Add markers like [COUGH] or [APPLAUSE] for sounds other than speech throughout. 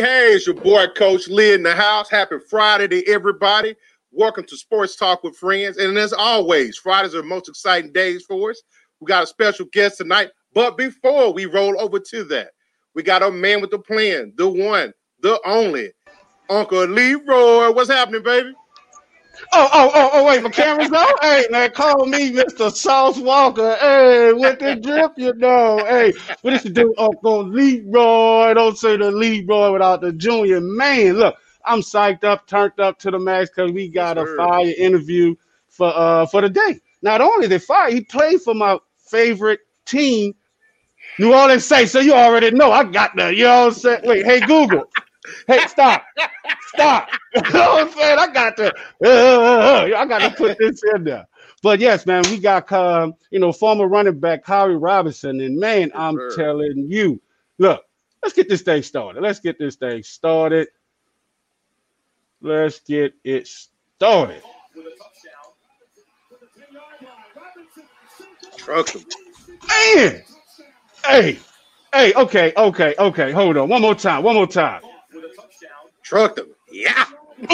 Hey, it's your boy Coach Lee in the house. Happy Friday to everybody. Welcome to Sports Talk with Friends. And as always, Fridays are the most exciting days for us. We got a special guest tonight. But before we roll over to that, we got a man with a plan, the one, the only, Uncle Leroy. What's happening, baby? Oh, oh, oh, oh, wait, my camera's on? hey, man, call me Mr. Sauce Walker. Hey, with the drip, you know. Hey, what is it do, Uncle Leroy? Don't say the Leroy without the junior. Man, look, I'm psyched up, turned up to the max because we got a fire interview for uh for the day. Not only the fire, he played for my favorite team, New Orleans Saints. So you already know I got that. You know what I'm saying? Wait, hey, Google. Hey, stop. Stop. [LAUGHS] [LAUGHS] you know what I'm saying? I got to, uh, I got to put this in there. But yes, man, we got um, you know, former running back Khiry Robinson, and man, I'm sure. telling you, look, let's get this thing started. Let's get this thing started. Let's get it started. Truck. Man, hey, hey, okay, okay, okay. Hold on, one more time, one more time. Trucked him. Yeah. [LAUGHS]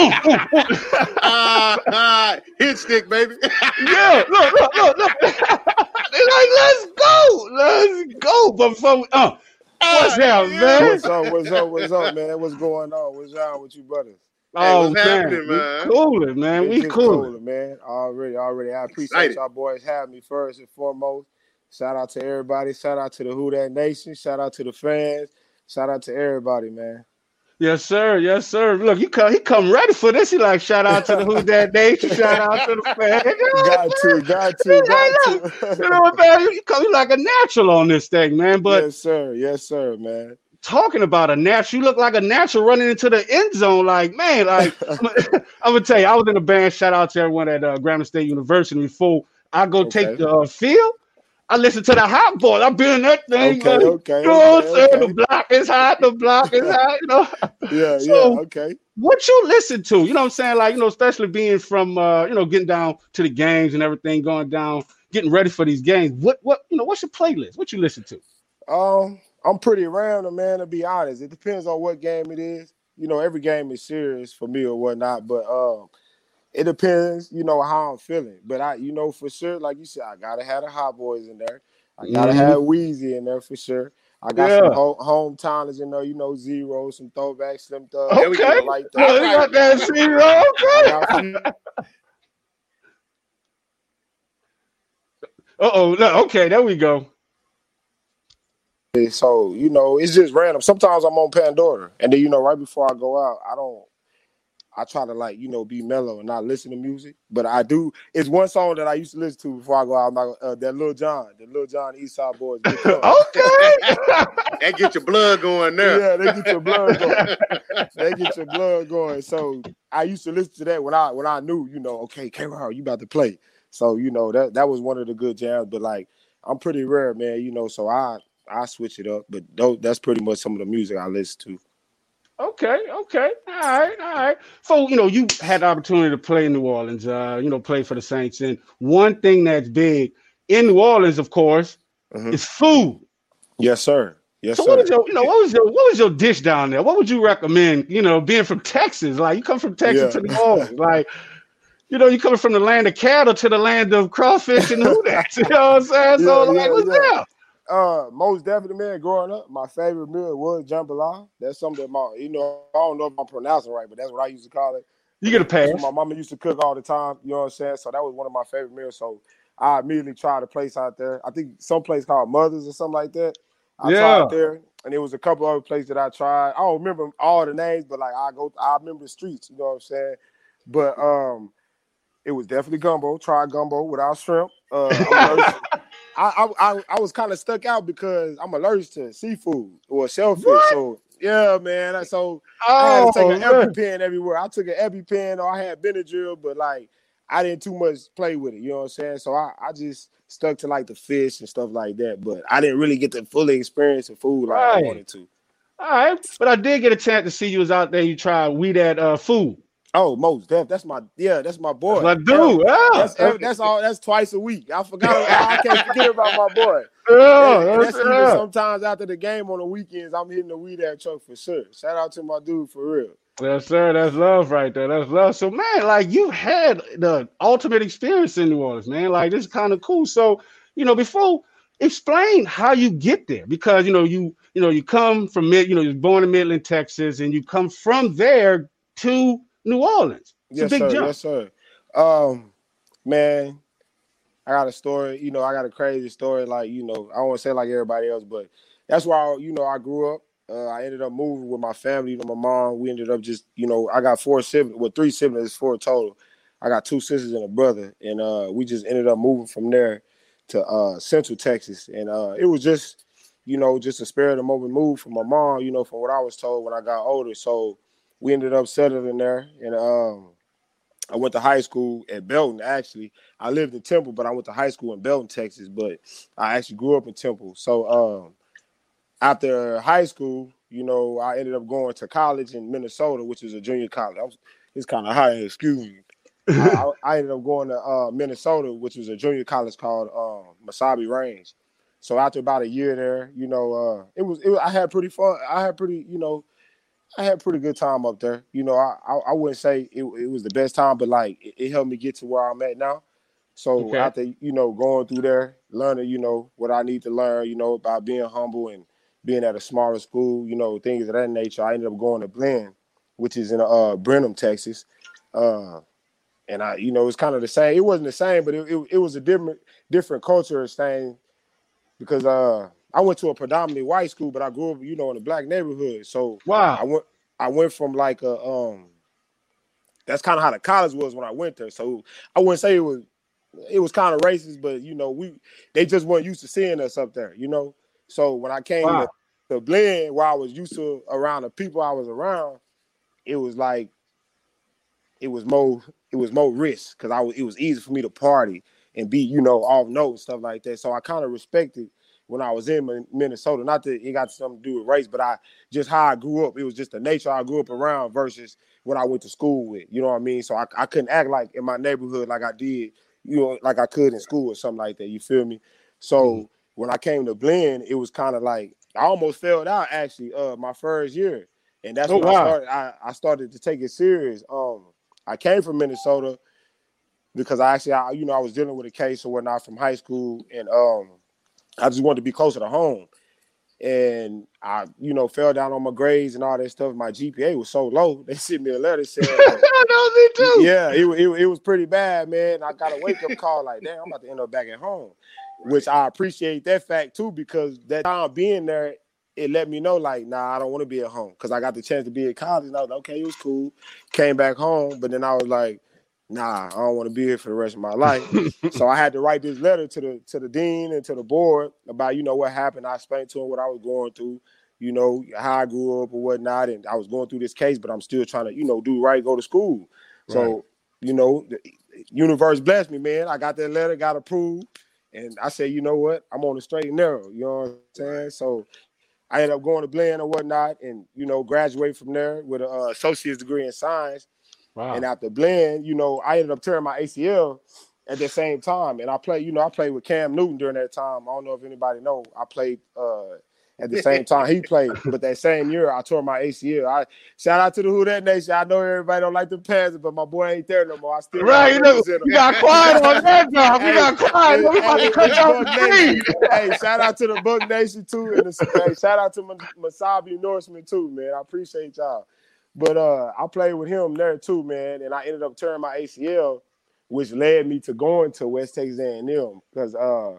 uh, uh, hit stick, baby. [LAUGHS] yeah, look, look, look, look. [LAUGHS] They like, let's go, let's go. But before we, uh, what's up, man? What's up? What's up? What's up, man? What's going on? What's up with you brothers? Oh hey, man, man? we cooling, man. We cooling, man. Already, already. I appreciate Excited. y'all boys having me first and foremost. Shout out to everybody. Shout out to the Who That Nation. Shout out to the fans. Shout out to everybody, man. Yes, sir. Yes, sir. Look, you come. He come ready for this. He like shout out to the Who That Nation. Shout out to the [LAUGHS] fan. got to, got to, got to. [LAUGHS] you know what, man? You come. You like a natural on this thing, man. But yes, sir. Yes, sir, man. Talking about a natural, you look like a natural running into the end zone. Like, man, like [LAUGHS] I'm gonna tell you, I was in a band. Shout out to everyone at uh, Grambling State University before I go okay. take the uh, field. I listen to the hot boy. I've been in that thing. Okay, okay. You know what I'm saying? The block is hot. The block is hot. You know. [LAUGHS] Yeah, so, yeah. Okay. What you listen to? You know what I'm saying? Like you know, especially being from uh, you know, getting down to the games and everything, going down, getting ready for these games. What what you know? What's your playlist? What you listen to? Um, I'm pretty random, man. To be honest, it depends on what game it is. You know, every game is serious for me or whatnot, but um it depends, you know, how I'm feeling. But I, you know, for sure, like you said, I gotta have the hot boys in there. I gotta mm-hmm. have Weezy in there for sure. I got yeah. some home, hometimers in there, you know, Z-Ro, some throwback, slim thug. Okay, like that. Well, you got that Z-Ro. Okay. uh oh, no, okay, there we go. So you know, it's just random. Sometimes I'm on Pandora, and then you know, right before I go out, I don't I try to like you know be mellow and not listen to music, but I do. It's one song that I used to listen to before I go out. Like, uh, that Lil Jon, the Lil Jon Eastside Boys. [LAUGHS] okay, [LAUGHS] that get your blood going there. Yeah, they get your blood going. they get your blood going. So I used to listen to that when I when I knew you know okay, K you about to play. So you know that that was one of the good jams. But like I'm pretty rare, man. You know, so I I switch it up. But that's pretty much some of the music I listen to. Okay, okay, all right, all right. So you know, you had the opportunity to play in New Orleans. Uh, you know, play for the Saints, and one thing that's big in New Orleans, of course, mm-hmm. is food. Yes, sir. Yes, so sir. what was your, you know, what was your, what was your dish down there? What would you recommend? You know, being from Texas, like you come from Texas yeah. to New Orleans, [LAUGHS] like you know, you coming from the land of cattle to the land of crawfish and who that. [LAUGHS] You know what I'm saying? So, yeah, like, what's yeah. Uh, most definitely, man. Growing up, my favorite meal was jambalaya. That's something that my, you know, I don't know if I'm pronouncing right, but that's what I used to call it. You get a pass. My mama used to cook all the time. You know what I'm saying? So that was one of my favorite meals. So I immediately tried a place out there. I think some place called Mothers or something like that. I yeah. tried there, and there was a couple other places that I tried. I don't remember all the names, but like I go, I remember the streets. You know what I'm saying? But um, it was definitely gumbo. Try gumbo without shrimp. Uh, [LAUGHS] I I I was kind of stuck out because I'm allergic to seafood or shellfish. What? So yeah, man. So oh, I had to take an oh, EpiPen everywhere. I took an EpiPen or I had Benadryl, but like I didn't too much play with it. You know what I'm saying? So I, I just stuck to like the fish and stuff like that. But I didn't really get to fully experience the food like right. I wanted to. All right, but I did get a chance to see you was out there. You tried we that uh, food. Oh, most deaf. That's my yeah. That's my boy. My dude. Yeah. That's, that's all. That's twice a week. I forgot. I can't [LAUGHS] forget about my boy. Yeah, that's, yeah. Sometimes after the game on the weekends, I'm hitting the weed at truck for sure. Shout out to my dude for real. Yes, sir. That's love right there. That's love. So, man, like you had the ultimate experience in New Orleans, man. Like this is kind of cool. So, you know, before explain how you get there because you know you you know you come from mid you know you're born in Midland, Texas, and you come from there to New Orleans. It's yes, sir. Jump. Yes, sir. Um, man, I got a story. You know, I got a crazy story. Like you know, I won't say like everybody else, but that's why I, you know I grew up. Uh, I ended up moving with my family. You know, my mom. We ended up just you know I got four siblings, well three siblings, four total. I got two sisters and a brother, and uh, we just ended up moving from there to uh, Central Texas, and uh, it was just, you know, just a spirit of moment move from my mom, you know, from what I was told when I got older. So we ended up settling there, and um, I went to high school at Belton. Actually, I lived in Temple, but I went to high school in Belton, Texas. But I actually grew up in Temple. So um, after high school, you know, I ended up going to college in Minnesota, which is a junior college. Was, it's kind of high, excuse me. I, [LAUGHS] I, ended up going to uh, Minnesota, which was a junior college called uh, Mesabi Range. So after about a year there, you know, uh, it was, it I had pretty fun. I had pretty, you know, I had pretty good time up there. You know, I I, I wouldn't say it, it, was the best time, but like it, it, helped me get to where I'm at now. So okay. after you know going through there, learning, you know, what I need to learn, you know, about being humble and being at a smaller school, you know, things of that nature. I ended up going to Blinn, which is in uh Brenham, Texas. Uh, and I, you know, it's kind of the same. It wasn't the same, but it, it, it was a different different culture thing because uh I went to a predominantly white school, but I grew up, you know, in a black neighborhood. So wow, I went I went from like a um that's kind of how the college was when I went there. So I wouldn't say it was it was kind of racist, but you know, we they just weren't used to seeing us up there, you know. So when I came wow. to, to Blinn, where I was used to around the people I was around, it was like it was more it was more risk because I was it was easy for me to party and be you know off note and stuff like that. So I kind of respected when I was in Minnesota. Not that it got something to do with race, but I just how I grew up. It was just the nature I grew up around versus what I went to school with. You know what I mean? So I, I couldn't act like in my neighborhood like I did, you know, like I could in school or something like that. You feel me? So mm-hmm. when I came to Blinn, it was kind of like I almost failed out actually uh my first year. And that's oh, when wow. I started I, I started to take it serious. Um I came from Minnesota because I actually, I, you know, I was dealing with a case or whatnot from high school, and um, I just wanted to be closer to home. And I, you know, fell down on my grades and all that stuff. My GPA was so low. [LAUGHS] They sent me a letter [LAUGHS] saying, "No, me too." Yeah, it, it, it was pretty bad, man. I got a wake up call like, "Damn, I'm about to end up back at home," which I appreciate that fact too because that time being there, it let me know like, nah, I don't want to be at home because I got the chance to be at college. And I was like, okay, it was cool. Came back home, but then I was like, nah, I don't want to be here for the rest of my life. so [LAUGHS] I had to write this letter to the to the dean and to the board about you know what happened. I explained to him what I was going through, you know how I grew up or whatnot, and I was going through this case, but I'm still trying to you know do right, go to school. So you know, the universe blessed me, man. I got that letter, got approved. And I said, you know what? I'm on the straight and narrow. You know what I'm saying? So I ended up going to Blinn or whatnot, and you know, graduate from there with an uh, associate's degree in science. Wow. And after Blinn, you know, I ended up tearing my ACL at the same time. And I played, you know, I played with Cam Newton during that time. I don't know if anybody know. I played uh, at the same [LAUGHS] time he played. But that same year, I tore my ACL. I shout out to the Who That Nation. I know everybody don't like the Panthers, but my boy ain't there no more. I still right. You know, you got quiet on that job. We [LAUGHS] got quiet. We about to cut off. Hey, shout out to the Buck Nation too, and the, hey, shout out to Mesabi Norsemen too, man. I appreciate y'all. But uh, I played with him there too, man, and I ended up tearing my ACL, which led me to going to West Texas A&M because uh,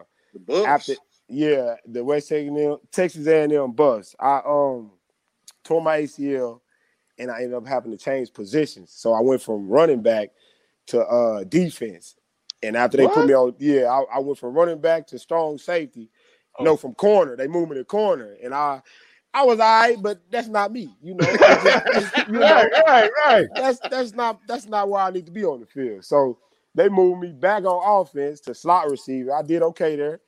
after yeah, the West Texas Texas A&M bus. I um tore my ACL and I ended up having to change positions. So I went from running back to uh defense. And after they what? put me on, yeah, I, I, went from running back to strong safety. Oh. No, from corner. They moved me to corner. And I I was all right, but that's not me, you know. [LAUGHS] you know right, right, right. That's that's not that's not where I need to be on the field. So they moved me back on offense to slot receiver. I did okay there.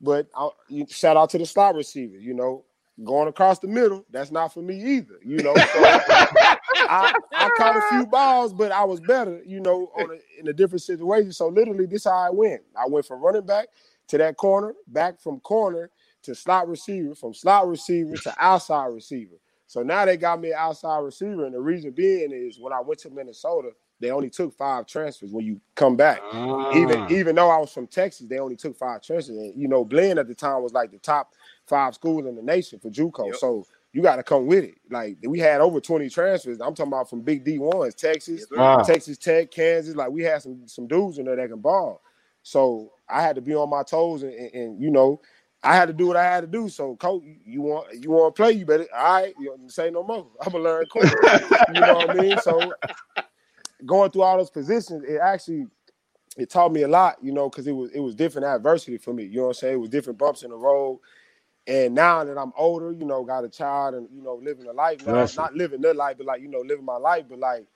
But I, shout out to the slot receiver, you know, going across the middle, that's not for me either, you know. So, I, I caught a few balls, but I was better, you know, on a, in a different situation. So literally, this is how I went. I went from running back to that corner, back from corner to slot receiver, from slot receiver to outside receiver. So now they got me an outside receiver, and the reason being is when I went to Minnesota, they only took five transfers when you come back. Even ah. even though I was from Texas, they only took five transfers. And you know, Blinn at the time was like the top five school in the nation for JUCO. Yep. So you got to come with it. Like we had over 20 transfers. I'm talking about from big D ones, Texas, wow. Texas Tech, Kansas. Like we had some some dudes in there that can ball. So I had to be on my toes and, and, and you know, I had to do what I had to do. So, coach, you want you want to play? You better. All right, you say no more. [LAUGHS] I'm gonna learn quick. you know what I mean? So, going through all those positions, it actually it taught me a lot. You know, because it was it was different adversity for me. You know what I'm saying? It was different bumps in the road. And now that I'm older, you know, got a child and you know living a life now, not living the life, but like you know living my life, but like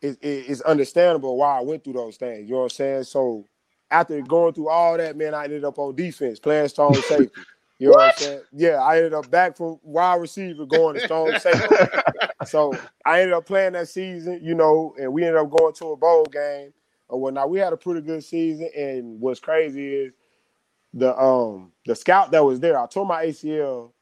it, it, it's understandable why I went through those things. You know what I'm saying? So after going through all that, man, I ended up on defense, playing strong safety. You know what? what? I'm saying? Yeah, I ended up back from wide receiver going to strong safety. [LAUGHS] so I ended up playing that season, you know, and we ended up going to a bowl game or whatnot. We had a pretty good season, and what's crazy is the um the scout that was there. I tore my ACL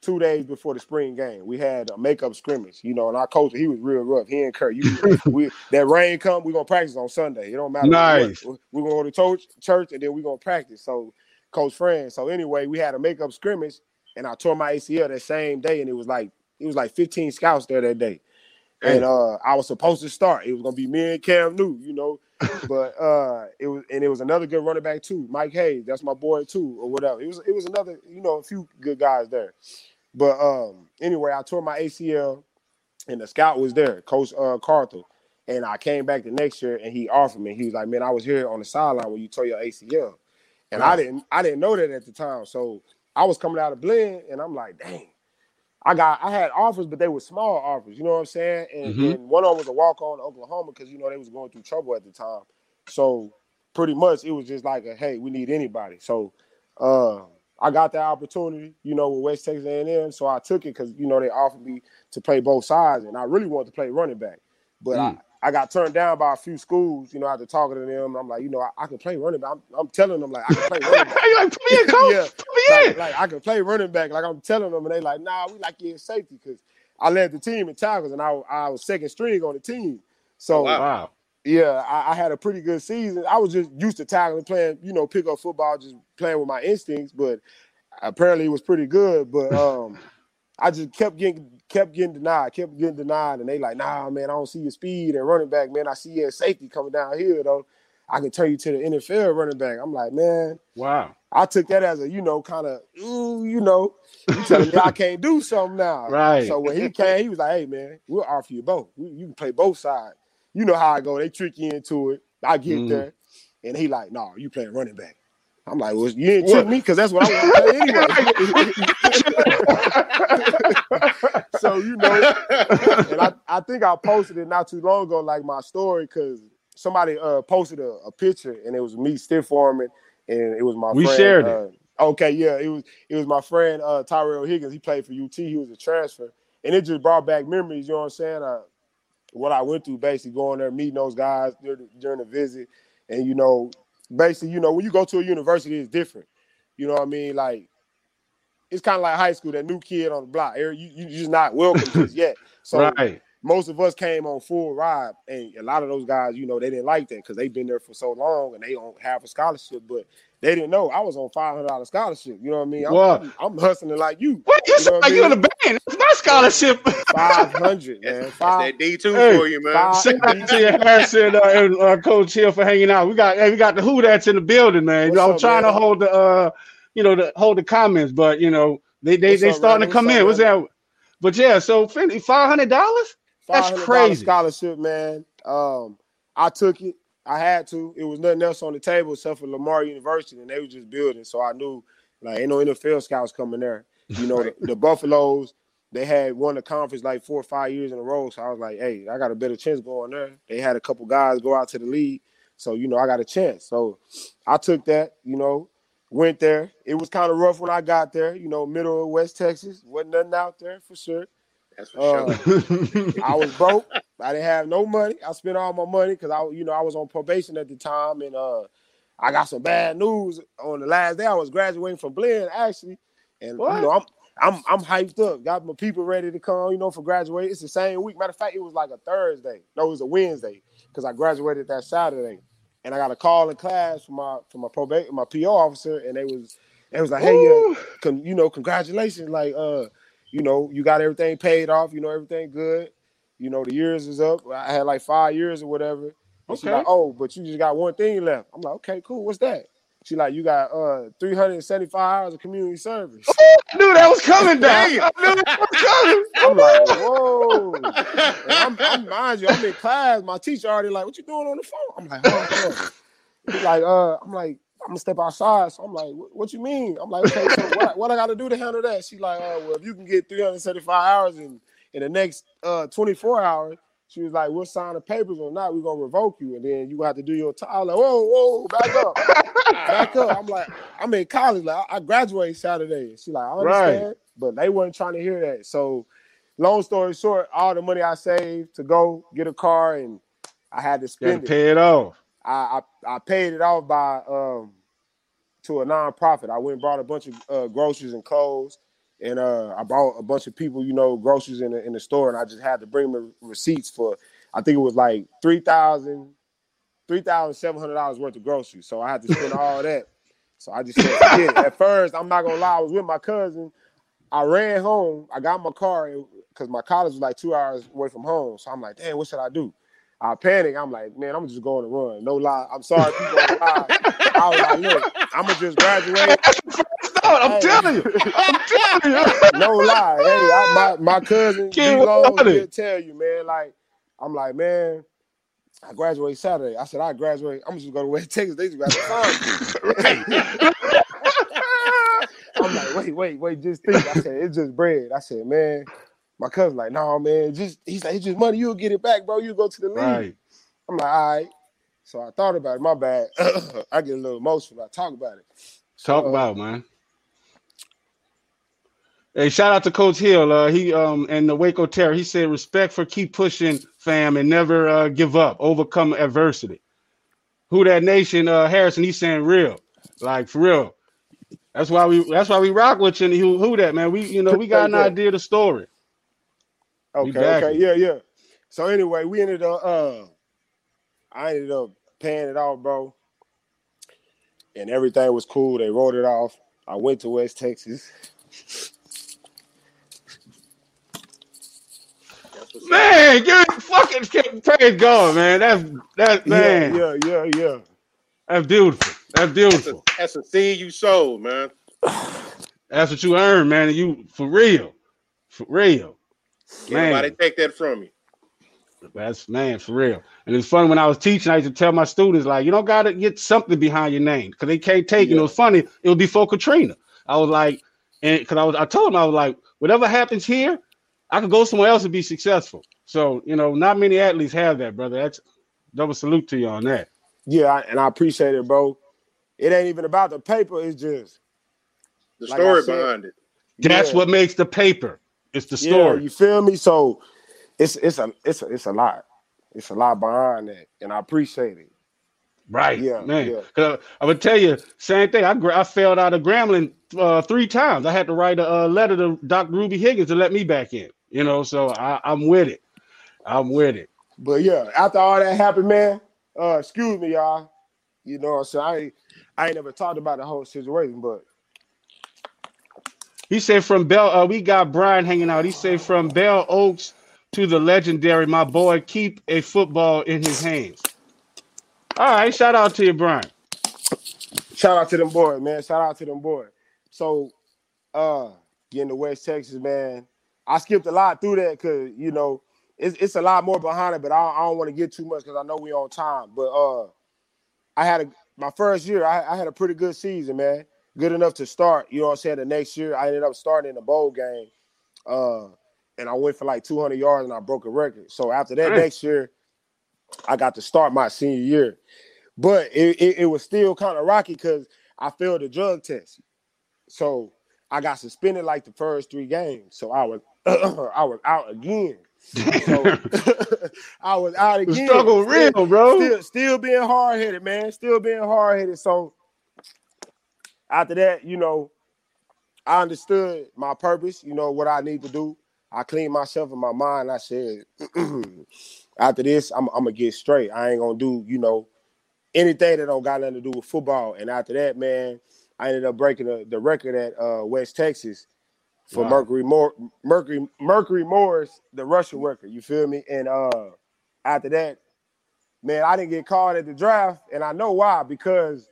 two days before the spring game. We had a makeup scrimmage, you know, and our coach, he was real rough. He and Kurt, you [LAUGHS] we that rain come, we're gonna practice on Sunday. It don't matter. Nice. What. We're gonna go to church, church, and then we're gonna practice. So coach friend. So anyway, we had a makeup scrimmage and I tore my ACL that same day, and it was like it was like 15 scouts there that day. And uh I was supposed to start. It was gonna be me and Cam New, you know. [LAUGHS] but uh it was and it was another good running back too, Mike Hayes. That's my boy too, or whatever. It was it was another, you know, a few good guys there. But um, anyway, I tore my ACL, and the scout was there, Coach uh, Carter. And I came back the next year, and he offered me. He was like, "Man, I was here on the sideline when you tore your ACL," and I didn't, I didn't know that at the time. So I was coming out of Blinn, and I'm like, "Dang." I got I had offers, but they were small offers. You know what I'm saying? And, mm-hmm. and one of them was a walk on Oklahoma because you know they was going through trouble at the time. So pretty much it was just like a hey, we need anybody. So uh, I got that opportunity, you know, with West Texas A&M, so I took it because you know they offered me to play both sides, and I really wanted to play running back, but mm. I, I got turned down by a few schools, you know, after talking to them. I'm like, you know, I, I can play running back. I'm, I'm, telling them like I can play [LAUGHS] running back. you like, put me in, coach. yeah, put me like, like, I can play running back. Like I'm telling them, and they like, nah, we like you in safety because I led the team in tackles, and I, I was second string on the team. So oh, wow. Yeah, I, I, had a pretty good season. I was just used to tackling, playing, you know, pick up football, just playing with my instincts. But apparently, it was pretty good. But um, [LAUGHS] I just kept getting kept getting denied, kept getting denied, and they like, nah, man, I don't see your speed and running back, man. I see your safety coming down here though. I can turn you to the NFL running back. I'm like, man, wow. I took that as a, you know, kind of, ooh, you know, you telling me I [LAUGHS] can't do something now. Right. So when he came, he was like, hey, man, we'll offer you both. You can play both sides you know how I go. They trick you into it. I get mm. there, and he like, "No, nah, you playing running back." I'm like, "Well, you didn't trick me because that's what I want to play anyway." [LAUGHS] so you know, and I, I think I posted it not too long ago, like my story, because somebody uh, posted a, a, picture, and it was me stiff arming, and it was my we friend, shared uh, it. Okay, yeah, it was it was my friend uh, Tyrell Higgins. He played for UT. He was a transfer, and it just brought back memories. You know what I'm saying? Uh, what I went through, basically going there, meeting those guys during, during the visit, and you know, basically, you know, when you go to a university, it's different. You know what I mean? Like it's kind of like high school, that new kid on the block. You you just not welcome just yet. [LAUGHS] So right. most of us came on full ride, and a lot of those guys, you know, they didn't like that because they've been there for so long and they don't have a scholarship. But they didn't know I was on five hundred dollars scholarship. You know what I mean? I'm, I'm, I'm, hustling like you. What you, you know like you in the band? It's my scholarship. Five hundred, man. Five, that D two hey, for you, man. Shout out to Harrison uh, and uh, Coach Hill for hanging out. We got hey, we got the who that's in the building, man. you know, I'm up, trying man? to hold the uh, you know, the hold the comments, but you know, they they What's they up, starting man? to come What's in. Up, What's that? But yeah, so five hundred dollars. That's crazy. Scholarship, man. Um, I took it. I had to. It was nothing else on the table except for Lamar University, and they were just building. So I knew like ain't no NFL scouts coming there. You know, the, the, Buffaloes, they had won the conference like four or five years in a row. So I was like, hey, I got a better chance going there. They had a couple guys go out to the league. So, you know, I got a chance. So I took that, you know, went there. It was kind of rough when I got there, you know, middle of West Texas. Wasn't nothing out there for sure. That's for uh, sure. I was broke. I didn't have no money. I spent all my money because I, you know, I was on probation at the time, and uh, I got some bad news on the last day. I was graduating from Blinn actually, and what? you know, I'm I'm I'm hyped up. Got my people ready to come, you know, for graduation. It's the same week. Matter of fact, it was like a Thursday. No, it was a Wednesday because I graduated that Saturday, and I got a call in class from my from my probation my PO officer, and they was it was like, hey, uh, con, you know, congratulations, like uh you know, you got everything paid off, you know, everything good. You know, the years is up. I had like five years or whatever. okay. Like, oh, but you just got one thing left. I'm like, okay, cool. What's that? She like, you got uh 375 hours of community service. I knew that was coming down. I knew that was coming. [LAUGHS] I'm like, whoa. I'm, [LAUGHS] I'm, mind you, I'm in class. My teacher already like, what you doing on the phone? I'm like, oh, like, uh, I'm like, I'm gonna step outside. So I'm like, what you mean? I'm like, okay, so what, what I gotta do to handle that? She's like, oh, well, if you can get 375 hours in, in the next uh 24 hours, she was like, we'll sign the papers or not, we're gonna revoke you, and then you have to do your time. I'm like, whoa, whoa, back up. back up. I'm like, I'm in college, like I graduate Saturday. She's like, I understand, right. but they weren't trying to hear that. So long story short, all the money I saved to go get a car and I had to spend it. Pay it off. I, I, I paid it off by um to a nonprofit. I went and bought a bunch of uh, groceries and clothes, and uh, I bought a bunch of people, you know, groceries in the in the store, and I just had to bring them receipts for. I think it was like three thousand, three thousand seven hundred dollars worth of groceries. So I had to spend all that. So I just said, yeah At first, I'm not gonna lie, I was with my cousin. I ran home. I got my car because my college was like two hours away from home. So I'm like, damn, what should I do? I panic. I'm like, man, I'm just going to run. No lie. I'm sorry, people. I was like, look, I'm gonna just graduate. I'm hey. telling you. I'm telling you. no lie. Hey, I, my my cousin will tell you, man. Like, I'm like, man, I graduate Saturday. I said I graduate. I'm just gonna go to West Texas. They just got to. [LAUGHS] I'm like, wait, wait, wait. Just think. I said it's just bread. I said, man, my cousin like, no, man, just he's like, it's just money. You'll get it back, bro. You go to the league. Right. I'm like, all right. So I thought about it. My bad. [CLEARS THROAT] I get a little emotional. I talk about it. Talk so, about it, man. Hey, shout out to Coach Hill. Uh, he um and the Waco Terror. He said, "Respect for keep pushing, fam, and never uh, give up. Overcome adversity." Who that nation? Uh, Harrison. He's saying real, like for real. That's why we. That's why we rock with you. who, who that man? We you know we [LAUGHS] got an idea of the story. Okay, okay, yeah, yeah. So anyway, we ended up uh I ended up paying it off, bro. And everything was cool. They wrote it off. I went to West Texas. Man, get fucking praise God, man. That's that's man. Yeah, yeah, yeah, yeah. That's beautiful. That's beautiful. That's a, that's a seed you sowed, man. That's what you earned, man. You for real, for real. Man. Nobody take that from you. That's man for real. And it's funny when I was teaching, I used to tell my students, like, you don't gotta get something behind your name because they can't take yeah. it. It was funny, it was before Katrina. I was like, and because I was I told them I was like, whatever happens here, I could go somewhere else and be successful. So, you know, not many athletes have that, brother. That's double salute to you on that. Yeah, and I appreciate it, bro. It ain't even about the paper, it's just the like story said, behind it. That's yeah. what makes the paper. It's the story. Yeah, you feel me? So it's it's a it's a it's a lot. It's a lot behind that, and I appreciate it. Right, yeah, man. Yeah. Cause I, I, would tell you same thing. I I failed out of Grambling uh, three times. I had to write a, a, letter to Dr. Ruby Higgins to let me back in. You know, so I, I'm with it. I'm with it. But yeah, after all that happened, man. Uh, excuse me, y'all. You know, so I I ain't never talked about the whole situation, but he said from Bell, uh, we got Brian hanging out. He said from Bell Oaks to the legendary, my boy, keep a football in his hands. All right, shout out to you, Brian. Shout out to them boys, man. Shout out to them boys. So, uh, getting to West Texas, man. I skipped a lot through that because you know it's, it's a lot more behind it, but I, I don't want to get too much because I know we on time. But uh, I had a my first year, I, I had a pretty good season, man good enough to start. You know what I'm saying? The next year, I ended up starting in the bowl game, uh, and I went for like 200 yards and I broke a record. So after that, next year, I got to start my senior year, but it, it, it was still kind of rocky because I failed the drug test. So I got suspended like the first three games. So I was [CLEARS THROAT] I was out again. So [LAUGHS] I was out again. The struggle real, bro. Still, still being hard headed, man. Still being hard headed. So after that, you know, I understood my purpose. You know what I need to do. I cleaned myself in my mind. I said, [CLEARS THROAT] after this, I'm, I'm, gonna get straight. I ain't gonna do, you know, anything that don't got nothing to do with football. And after that, man, I ended up breaking the, the record at uh, West Texas for wow. Mercury Moore, Mercury Mercury Morris, the Russian record. You feel me? And uh, after that, man, I didn't get called at the draft, and I know why because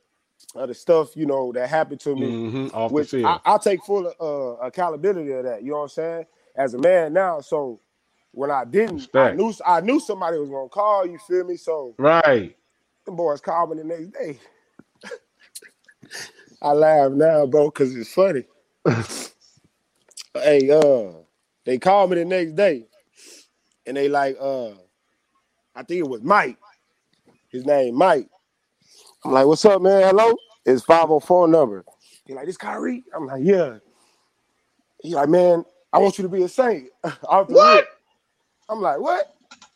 of the stuff you know that happened to me. Mm-hmm, which I, I, take full uh, accountability of that. You know what I'm saying? As a man now, so when I didn't, Respect. I knew I knew somebody was gonna call. You feel me? So right, the boys called me the next day. [LAUGHS] I laugh now, bro, because it's funny. hey, uh, they called me the next day, and they like, uh, I think it was Mike. His name Mike. I'm like, what's up, man? Hello? It's 504 number. He like, this Khiry? I'm like, yeah. He like, man, I want you to be a saint. [LAUGHS] what? I'm like, what?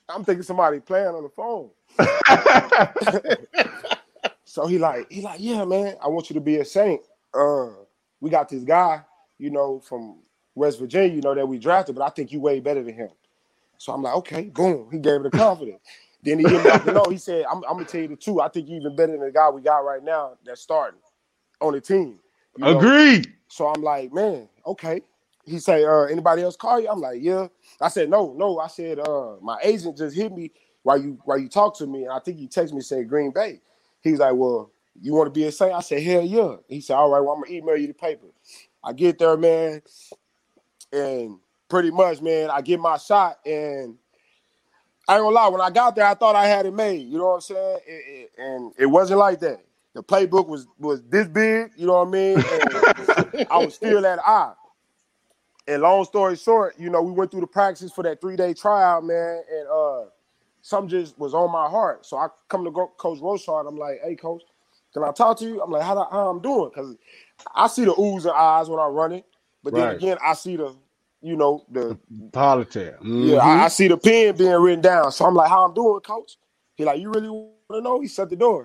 I'm thinking somebody playing on the phone. [LAUGHS] so he like, he like, yeah, man, I want you to be a saint. Uh, we got this guy, you know, from West Virginia, you know, that we drafted, but I think you way better than him. So I'm like, okay, boom. He gave it the confidence. Then he gave me like, no, he said, I'm, I'm, gonna tell you the two. I think you're even better than the guy we got right now that's starting on the team. You know? Agreed. So I'm like, man, okay. He say, uh, anybody else call you? I'm like, yeah. I said, no, no. I said, uh, my agent just hit me while you while you talk to me, and I think he texted me saying Green Bay. He's like, well, you want to be a saint? I said, hell yeah. He said, all right, well, I'm gonna email you the paper. I get there, man and pretty much, man, I get my shot, and I ain't gonna lie. When I got there, I thought I had it made. You know what I'm saying? It, it, and it wasn't like that. The playbook was was this big. You know what I mean? And I was [LAUGHS] still at I. And long story short, you know, we went through the practice for that three day tryout, man, and uh, something just was on my heart. So I come to Coach Roushar. I'm like, "Hey, Coach, can I talk to you?" I'm like, "How, how I'm doing?" Because I see the oohs and eyes when I'm running. But right. then again, I see the, you know, the politics. Mm-hmm. Yeah, I, I, see the pen being written down. So I'm like, how I'm doing, coach? He like, you really want to know? He shut the door.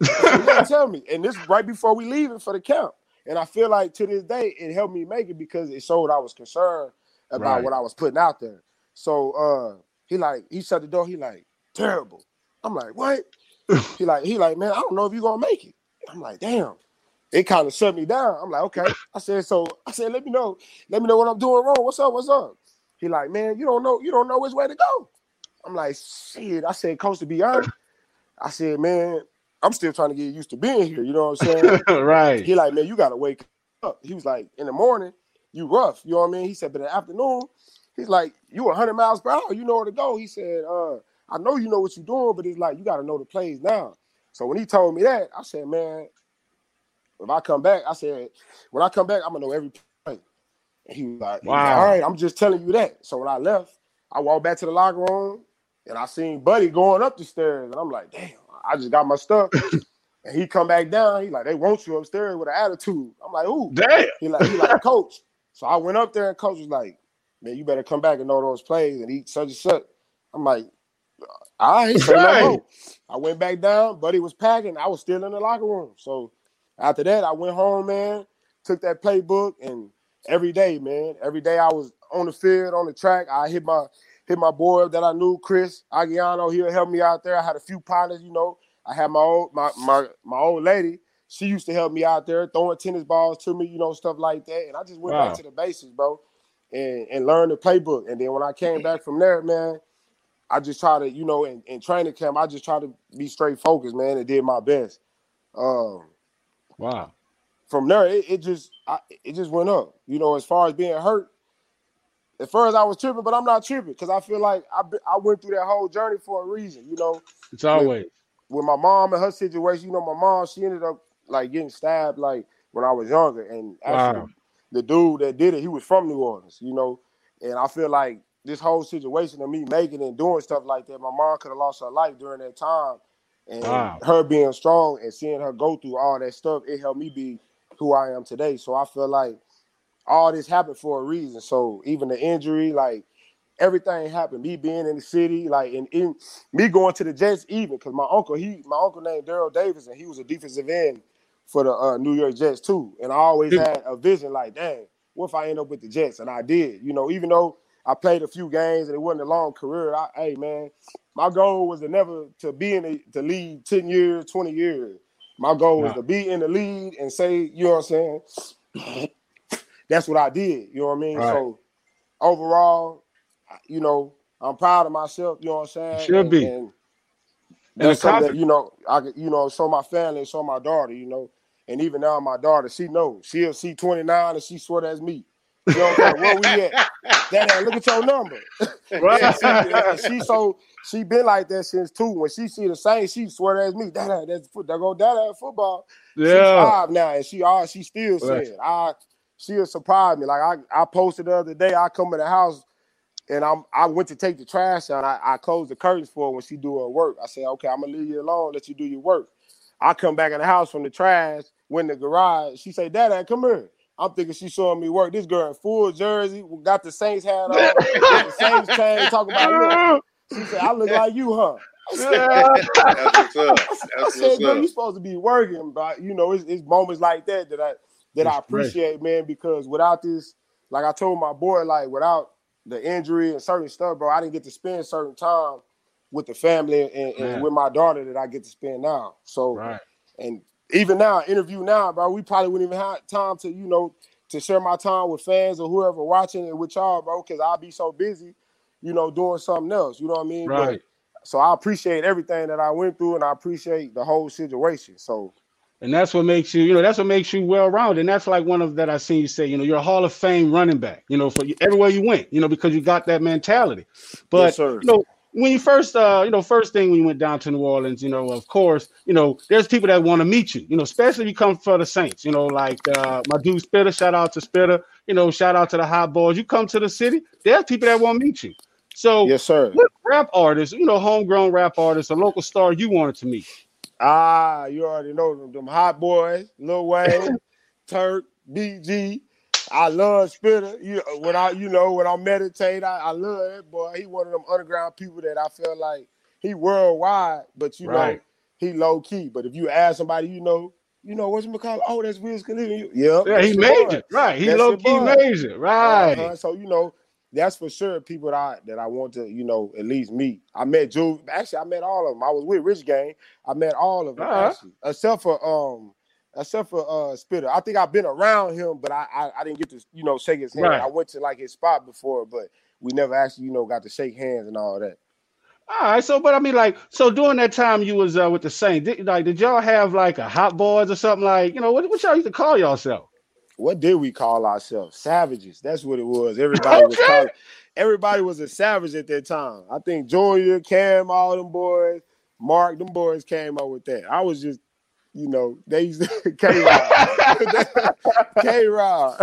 yeah, [LAUGHS] tell me. And this right before we leaving for the camp. And I feel like to this day it helped me make it because it showed I was concerned about right. what I was putting out there. So uh he like he shut the door. He like terrible. I'm like what? [LAUGHS] he like he like man I don't know if you're gonna make it. I'm like damn it kind of shut me down. I'm like, okay. I said, so I said, let me know, let me know what I'm doing wrong. What's up? What's up? He like, man, you don't know, you don't know which way to go. I'm like, shit. I said, coach, to be honest, I said, man, I'm still trying to get used to being here. You know what I'm saying? [LAUGHS] right. He like, man, you gotta wake up. He was like, in the morning, you rough. You know what I mean? He said, but in the afternoon, he's like, you 100 miles per hour. You know where to go. He said, uh, I know you know what you're doing, but he's like, you got to know the plays now. So when he told me that, I said, man, if I come back, I said, when I come back, I'm gonna know every play. And he was like, wow. Was like, all right, I'm just telling you that. So when I left, I walked back to the locker room and I seen Buddy going up the stairs, and I'm like, damn, I just got my stuff. [LAUGHS] and he come back down. He like, they want you upstairs with an attitude. I'm like, ooh, damn. He like, he like, coach. So I went up there, and coach was like, man, you better come back and know those plays and eat such and such. I'm like, all right, so right. I went back down. Buddy was packing. I was still in the locker room. So after that, I went home, man, took that playbook, and every day, man, every day I was on the field, on the track. I hit my hit my boy that I knew, Chris Aguiano. He'll help me out there. I had a few partners, you know. I had my old my my my old lady. She used to help me out there, throwing tennis balls to me, you know, stuff like that. And I just went wow. back to the basics, bro, and and learned the playbook. And then when I came back from there, man, I just try to, you know, in, in training camp, I just try to be straight focused, man, and did my best. Um, Wow. From there, it, it just I, it just went up. You know, as far as being hurt, at first I was tripping, but I'm not tripping because I feel like I I went through that whole journey for a reason. You know, it's always with, with my mom and her situation. You know, my mom she ended up like getting stabbed like when I was younger, and actually wow. the dude that did it, he was from New Orleans. You know, and I feel like this whole situation of me making and doing stuff like that, my mom could have lost her life during that time. And wow. her being strong and seeing her go through all that stuff, it helped me be who I am today. So I feel like all this happened for a reason. So even the injury, like everything happened. Me being in the city, like and in me going to the Jets, even because my uncle, he my uncle named Daryl Davis, and he was a defensive end for the uh, New York Jets too. And I always had a vision like, dang, what if I end up with the Jets? And I did. You know, even though I played a few games and it wasn't a long career, I, hey man, my goal was to never to be in the, to lead 10 years, 20 years. My goal was to be in the lead and say, you know what I'm saying? [COUGHS] That's what I did. You know what I mean? Right. So overall, you know, I'm proud of myself. You know what I'm saying? Should and, be. And that's something that, you know, I you know, show my family, show my daughter, you know. And even now, my daughter, she knows. She'll see 29 and she swear that's me. Where we at? Dad, look at your number. [LAUGHS] Right. she, she, so she been like that since two. When she see the same, she swear that's me. Dad, that's foot. That go dad at football. Yeah. She's five now, and she all she still said, I she'll surprise me. Like I, I posted the other day, I come in the house and I'm I went to take the trash out. I, I closed the curtains for her when she do her work. I said, okay, I'm gonna leave you alone, let you do your work. I come back in the house from the trash, went in the garage. She say, Dad, come here. I'm thinking she's showing me work. This girl in full jersey, got the Saints hat on, the Saints chain, [LAUGHS] talking about look. She said, I look like you, huh? [LAUGHS] [LAUGHS] That's what's up. That's I said, girl, you supposed to be working, but you know, it's, it's moments like that that I that That's I appreciate, great. man, because without this, like I told my boy, like without the injury and certain stuff, bro, I didn't get to spend certain time with the family and, and with my daughter that I get to spend now. So, right. and even now, interview now, bro, we probably wouldn't even have time to, you know, to share my time with fans or whoever watching it with y'all, bro, because I'll be so busy, you know, doing something else. You know what I mean? Right. But, so I appreciate everything that I went through, and I appreciate the whole situation. So. And that's what makes you, you know, that's what makes you well rounded. And that's like one of that I seen you say, you know, you're a Hall of Fame running back, you know, for everywhere you went, you know, because you got that mentality. But yes, you know, when you first uh you know first thing when you went down to new orleans you know of course you know there's people that want to meet you you know especially if you come for the saints you know like uh my dude Spitta shout out to Spitta you know shout out to the hot boys you come to the city there's people that want to meet you. So yes sir. what rap artists, you know homegrown rap artist a local star you wanted to meet? Ah you already know them, them hot boys lil wayne [LAUGHS] turk bg I love Spitta. You when I you know when I meditate, I, I love that boy. He one of them underground people that I feel like he worldwide, but you right. know he low key. But if you ask somebody, you know, you know what's McCall? Oh, that's Wiz Khalifa. Yep, yeah, he major, right? He that's low key major, right? Uh-huh. So you know that's for sure people that I, that I want to you know at least meet. I met Juve. Actually, I met all of them. I was with Rich Gang. I met all of them uh-huh. actually, except for um except for uh Spitta. I think I've been around him, but I I, I didn't get to you know shake his hand. Right. I went to like his spot before, but we never actually you know got to shake hands and all that. All right, so but I mean, like, so during that time you was uh, with the Saints, did, like, did y'all have like a hot boys or something like, you know, what, what y'all used to call yourself? What did we call ourselves? Savages. That's what it was. Everybody okay. was calling, everybody was a savage at that time. I think Junior, Cam, all them boys, Mark, them boys came up with that. I was just you know, they used to K Rod. K Rod.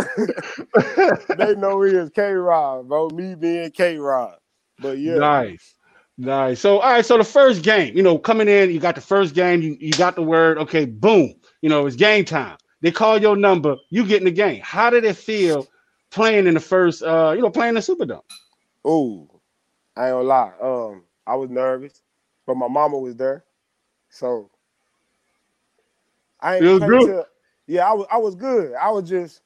they know he is K Rod, bro. Me being K Rod. But yeah. Nice. Nice. So all right, so the first game, you know, coming in, you got the first game, you, you got the word, okay, boom, you know, it's game time. They call your number, you get in the game. How did it feel playing in the first uh, you know, playing the Superdome? Oh, I ain't gonna lie. Um, I was nervous, but my mama was there. So I ain't good. To, yeah, I was I was good. I was just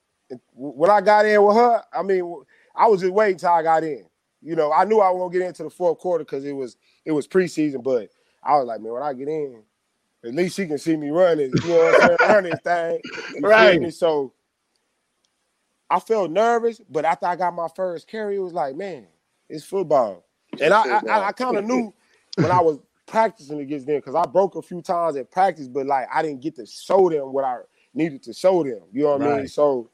when I got in with her. I mean, I was just waiting till I got in. You know, I knew I won't get into the fourth quarter because it was it was preseason, but I was like, man, when I get in, at least she can see me running. You know what I'm saying? [LAUGHS] running thing, right? So I felt nervous, but after I got my first carry, it was like, man, it's football. And I, I, I kind of knew when I was practicing against them because I broke a few times at practice, but like I didn't get to show them what I needed to show them. You know what right. I mean? So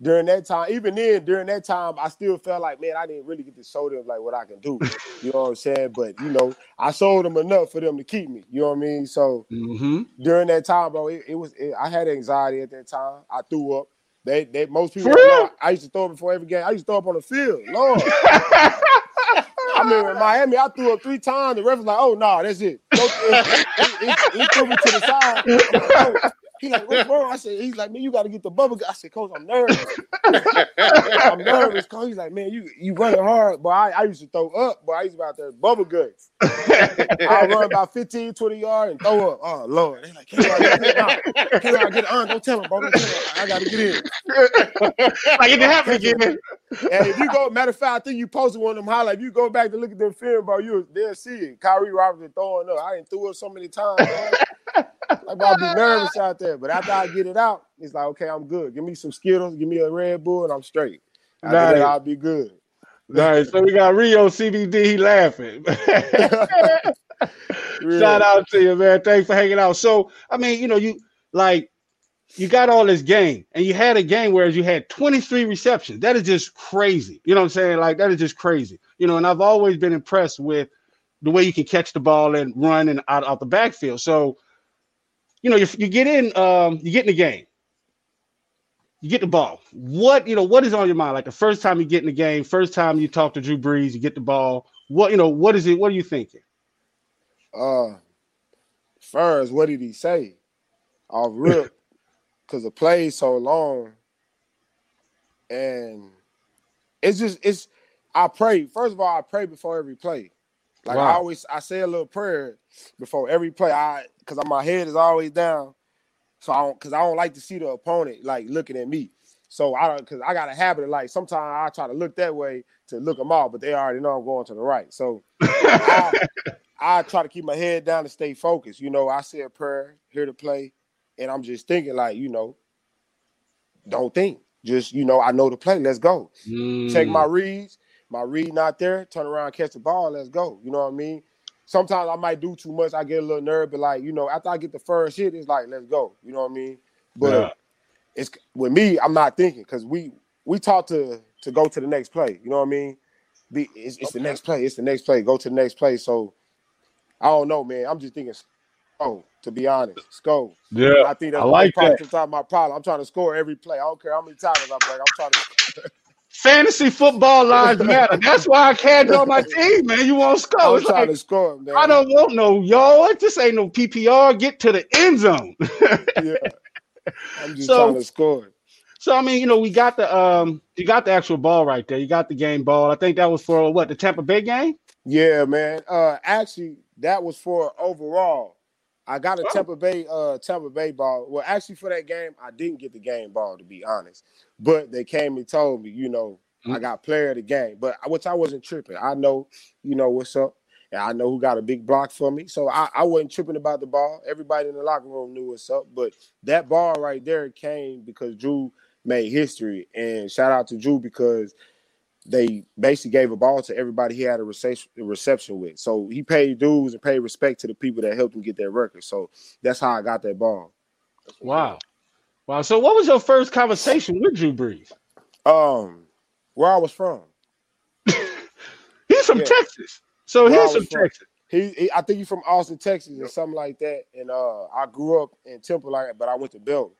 during that time, even then, during that time, I still felt like, man, I didn't really get to show them like what I can do. you know what I'm saying? But you know, I showed them enough for them to keep me. You know what I mean? So mm-hmm. during that time, bro, it, it was it, I had anxiety at that time. I threw up. They, they most people. Know, I used to throw up before every game. I used to throw up on the field. Lord. [LAUGHS] I mean, in Miami, I threw up three times. The ref was like, "Oh no, that's it." He, threw me to the side. He like, what's wrong? I said, he's like, man, you got to get the bubble. I said, coach, I'm nervous. [LAUGHS] I'm nervous, coach. He's like, man, you you running hard, but I, I used to throw up, but I used to be out there bubble guts. I [LAUGHS] run about 15, 20 yards and throw up. Oh Lord, they like, can I get on? Can I get it on? Don't tell him, bro. I got to get in. [LAUGHS] like it can happen again. And if you go, matter of fact, I think you posted one of them highlights. If you go back to look at the film, bro, you they'll see it. Khiry Robinson throwing up. I didn't threw it so many times. Like, I'll be nervous [LAUGHS] out there. But after I get it out, it's like, okay, I'm good. Give me some Skittles, give me a Red Bull, and I'm straight. After nice. that, I'll be good. Nice. So we got Rio CBD. He laughing. [LAUGHS] Shout out to you, man. Thanks for hanging out. So, I mean, you know, you like you got all this game, and you had a game where you had 23 receptions. That is just crazy. You know what I'm saying? Like that is just crazy. You know, and I've always been impressed with the way you can catch the ball and run and out, out the backfield. So, you know, you, you get in, um, you get in the game, you get the ball. What you know, what is on your mind? Like the first time you get in the game, first time you talk to Drew Brees, you get the ball. What you know, what is it? What are you thinking? Uh, first, what did he say? Off rip, [LAUGHS] because the play so long, and it's just it's. I pray first of all. I pray before every play. Like wow. I always, I say a little prayer before every play. I because my head is always down, so I don't because I don't like to see the opponent like looking at me. So I don't because I got a habit of like sometimes I try to look that way to look them all, but they already know I'm going to the right. So I, [LAUGHS] I try to keep my head down and stay focused. You know, I say a prayer, here to play, and I'm just thinking like you know, don't think. Just you know, I know the play. Let's go. Mm. Take my reads my read not there, turn around, catch the ball, let's go. You know what I mean? Sometimes I might do too much, I get a little nervous, but like, you know, after I get the first hit, it's like, let's go. You know what I mean? But yeah. it's with me, I'm not thinking because we we taught to to go to the next play. You know what I mean? Be it's, it's okay. the next play, it's the next play, go to the next play. So I don't know, man. I'm just thinking oh, to be honest. Go. Yeah. I think that's I like that. my problem. I'm trying to score every play. I don't care how many times I break. I'm trying to [LAUGHS] fantasy football lives [LAUGHS] matter. That's why I can't on my team, man. You want to score? I'm trying like, to score, man. I don't want no y'all. This ain't no PPR. Get to the end zone. [LAUGHS] yeah, I'm just so, trying to score. So I mean, you know, we got the um, you got the actual ball right there. You got the game ball. I think that was for what the Tampa Bay game. Yeah, man. Uh, actually, that was for overall. I got a oh. Tampa Bay uh Tampa Bay ball. Well, actually, for that game, I didn't get the game ball to be honest. But they came and told me, you know, mm-hmm. I mm. got player of the game. But which I wasn't tripping. I know, you know what's up, and I know who got a big block for me. So I, I wasn't tripping about the ball. Everybody in the locker room knew what's up. But that ball right there came because Drew made history. And shout out to Drew because they basically gave a ball to everybody he had a reception, reception with. So he paid dues and paid respect to the people that helped him get that record. So that's how I got that ball. Wow. Wow. So what was your first conversation with Drew Brees? Um, where I was from. [LAUGHS] he's from yeah. Texas. So where he's from, from Texas. He, he, I think he's from Austin, Texas, or something like that. And uh, I grew up in Temple, like, but I went to Belton.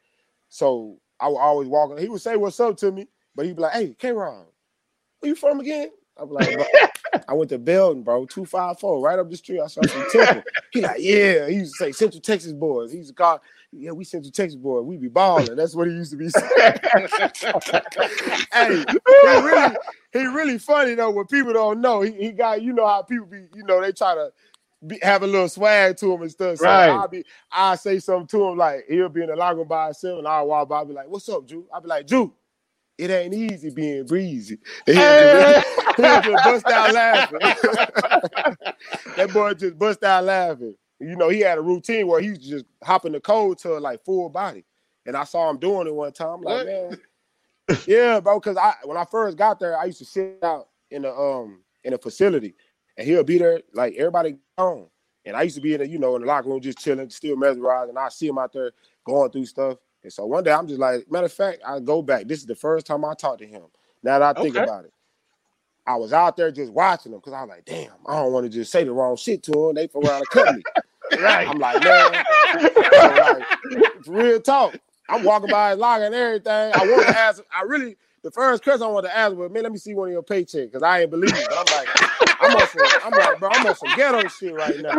So I would always walk. He would say what's up to me, but he'd be like, "Hey, K-Ron, where you from again? I'm like, [LAUGHS] I went to Belton, bro, 254, right up the street. I saw some Temple. He like, yeah. He used to say Central Texas boys. He used to call, yeah, we Central Texas boys. We be balling. That's what he used to be saying. [LAUGHS] hey, he really, he really funny though. What people don't know, he, he got, you know how people be, you know, they try to be, have a little swag to him and stuff. So right. I'll be, I say something to him like he'll be in the locker by himself, and I'll walk by, I'll be like, "What's up, Drew?" I'll be like, "Drew." It ain't easy being breezy. He just, just bust out laughing. [LAUGHS] that boy just bust out laughing. You know, he had a routine where he was just hopping the cold to like full body. And I saw him doing it one time. I'm like, man, yeah, bro. Cause I when I first got there, I used to sit out in the um in a facility and he'll be there, like everybody gone. And I used to be in the, you know, in the locker room just chilling, still mesmerized, and I see him out there going through stuff. And so one day I'm just like, matter of fact, I go back. This is the first time I talked to him. Now that I think okay. about it, I was out there just watching him because I was like, damn, I don't want to just say the wrong shit to him. They for around to cut me. right. I'm like, man, like, real talk. I'm walking by his locker and everything. I want to ask. I really the first question I want to ask was, man, let me see one of your paychecks because I ain't believe it. But I'm like, I'm on some, I'm like, bro, I'm on some ghetto shit right now.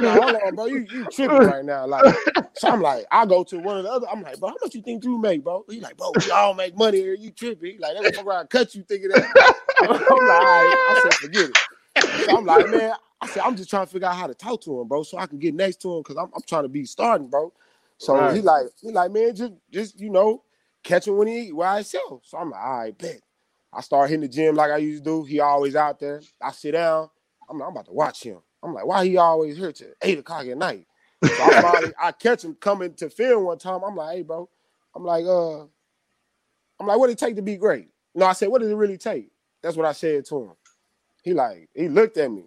no, hold on, bro. You you tripping right now. Like, so I'm like, I go to one of the other. I'm like, bro, how much you think you make, bro? He like, bro, we all make money here. You tripping? He like, they gonna around cut you thinking that. [LAUGHS] I'm like, all right. I said, forget it. So I'm like, man, I said, I'm just trying to figure out how to talk to him, bro, so I can get next to him because I'm, I'm trying to be starting, bro. So right. he like, he like, man, just just you know, catch him when he where I sell. So I'm like, all right, bet. I start hitting the gym like I used to do. He always out there. I sit down. I'm like, I'm about to watch him. I'm like, why he always here till eight o'clock at night? So I finally [LAUGHS] I catch him coming to film one time. I'm like, hey, bro. I'm like, uh, I'm like, what did it take to be great? No, I said, what does it really take? That's what I said to him. He like, he looked at me.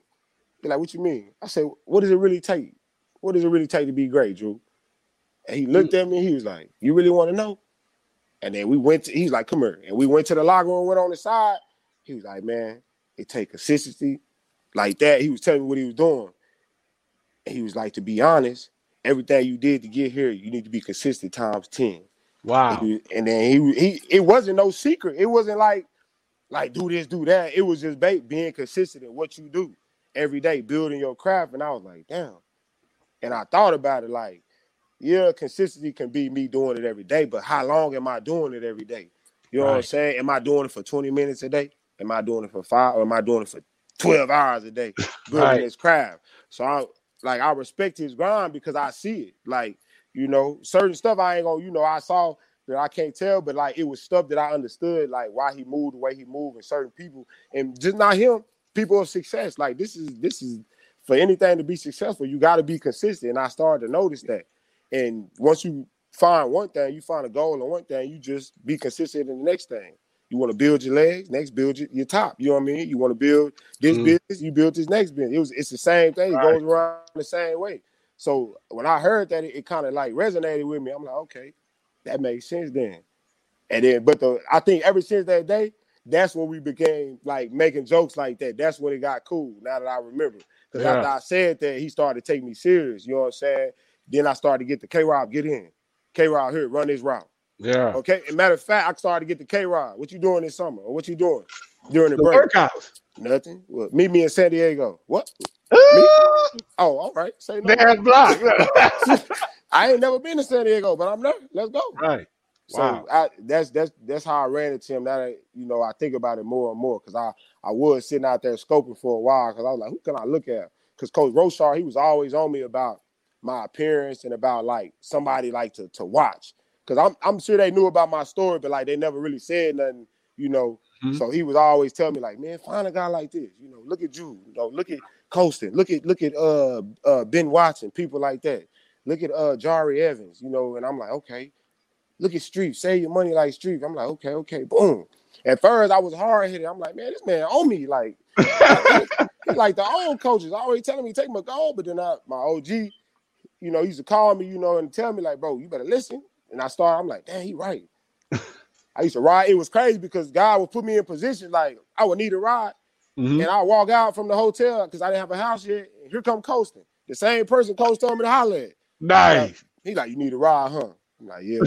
He like, what you mean? I said, what does it really take? What does it really take to be great, Drew? And he looked at me. He was like, you really want to know? And then we went to, he's like, come here. And we went to the locker room, went on the side. He was like, man, it take consistency like that. He was telling me what he was doing. And he was like, to be honest, everything you did to get here, you need to be consistent times 10. Wow. And, he, and then he he it wasn't no secret. It wasn't like like do this, do that. It was just being consistent in what you do every day, building your craft. And I was like, damn. And I thought about it like, yeah, consistency can be me doing it every day, but how long am I doing it every day? You know right. what I'm saying? Am I doing it for 20 minutes a day? Am I doing it for five or am I doing it for 12 hours a day [LAUGHS] building right. his craft? So I like I respect his grind because I see it. Like, you know, certain stuff I ain't gonna, you know, I saw that I can't tell, but like it was stuff that I understood, like why he moved the way he moved, and certain people, and just not him, people of success. Like this is this is for anything to be successful, you got to be consistent. And I started to notice that. And once you find one thing, you find a goal on one thing, you just be consistent in the next thing. You want to build your legs, next build your, your top. You know what I mean? You want to build this mm. business, you build this next business. It was it's the same thing. Right. It goes around the same way. So when I heard that, it, it kind of like resonated with me. I'm like, okay, that makes sense then. And then, but the I think ever since that day, that's when we became like making jokes like that. That's when it got cool. Now that I remember, because yeah. after I said that, he started to take me serious. You know what I'm saying? Then I started to get the K Rob, get in. K Rob here, run this route. Yeah. Okay. And matter of fact, I started to get the K Rob. What you doing this summer? Or what you doing during the, the break? Workouts. Nothing. Well, meet me in San Diego. What? Ah! oh, all right. Say no. There's block. [LAUGHS] I ain't never been to San Diego, but I'm there. Let's go. Right. So wow. I, that's that's that's how I ran into him. Now that you know, I think about it more and more because I I was sitting out there scoping for a while because I was like, who can I look at? Because Coach Roushar, he was always on me about my appearance and about like somebody like to to watch. Cause I'm I'm sure they knew about my story, but like they never really said nothing, you know. Mm-hmm. So he was always telling me like, man, find a guy like this. You know, look at you. You know, look at Colston. Look at look at uh uh Ben Watson, people like that. Look at uh Jahri Evans. You know, and I'm like, okay. Look at Street. Save your money like Street. I'm like, okay, okay, boom. At first, I was hard headed. I'm like, man, this man owe me. Like, [LAUGHS] like the old coaches always telling me take my goal, but then I, my OG, you know, he used to call me, you know, and tell me like, bro, you better listen. And I started, I'm like, damn, he right. [LAUGHS] I used to ride. It was crazy because God would put me in position like I would need a ride. Mm-hmm. And I walk out from the hotel because I didn't have a house yet. And here come Colston. The same person coach told me to holler at. Nice. He like, you need a ride, huh? I'm like, yeah.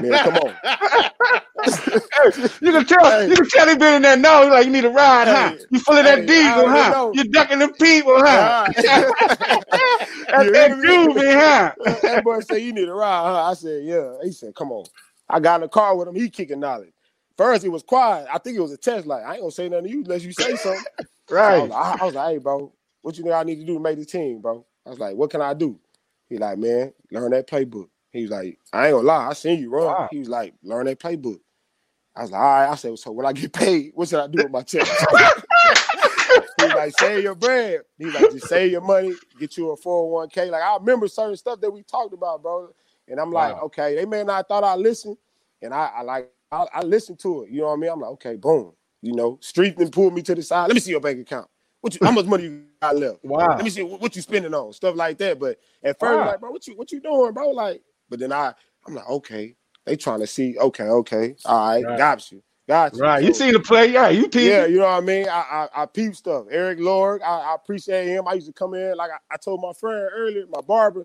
Man, come on. [LAUGHS] you can tell hey. you can tell he been in there now. Like you need a ride, hey. huh? You full of that diesel, huh? Know. You ducking the people, huh? [LAUGHS] That's that groovy, huh? That boy said you need a ride, huh? I said, yeah. He said, come on. I got in the car with him. He kicking knowledge. First, he was quiet. I think it was a test. Like I ain't gonna say nothing to you unless you say something. right. [LAUGHS] So I, was like, I, was like, hey, bro, what you think I need to do to make the team, bro? I was like, what can I do? He like, man, learn that playbook. He was like, I ain't gonna lie, I seen you run. Wow. He was like, learn that playbook. I was like, all right. I said, so when I get [LAUGHS] paid, what should I do with my check? [LAUGHS] He's like, save your bread. He's like, just save your money, get you a 401k. Like, I remember certain stuff that we talked about, bro. And I'm like, wow. okay, they may not thought I listened. And I, I like, I, I listened to it. You know what I mean? I'm like, okay, boom. You know, Street then pulled me to the side. Let me see your bank account. What you, how much money you got left? Wow. Let me see what, what you spending on, stuff like that. But at first, wow. like, bro, what you what you doing, bro? Like, but then I, I'm like, okay, they trying to see, okay, okay, all right, right. got you. Got you. Right. So, you see the play, yeah. You peep. Yeah, you know what I mean? I I, I peep stuff. Eric Lord, I, I, appreciate him. I used to come in, like I, I, told my friend earlier, my barber,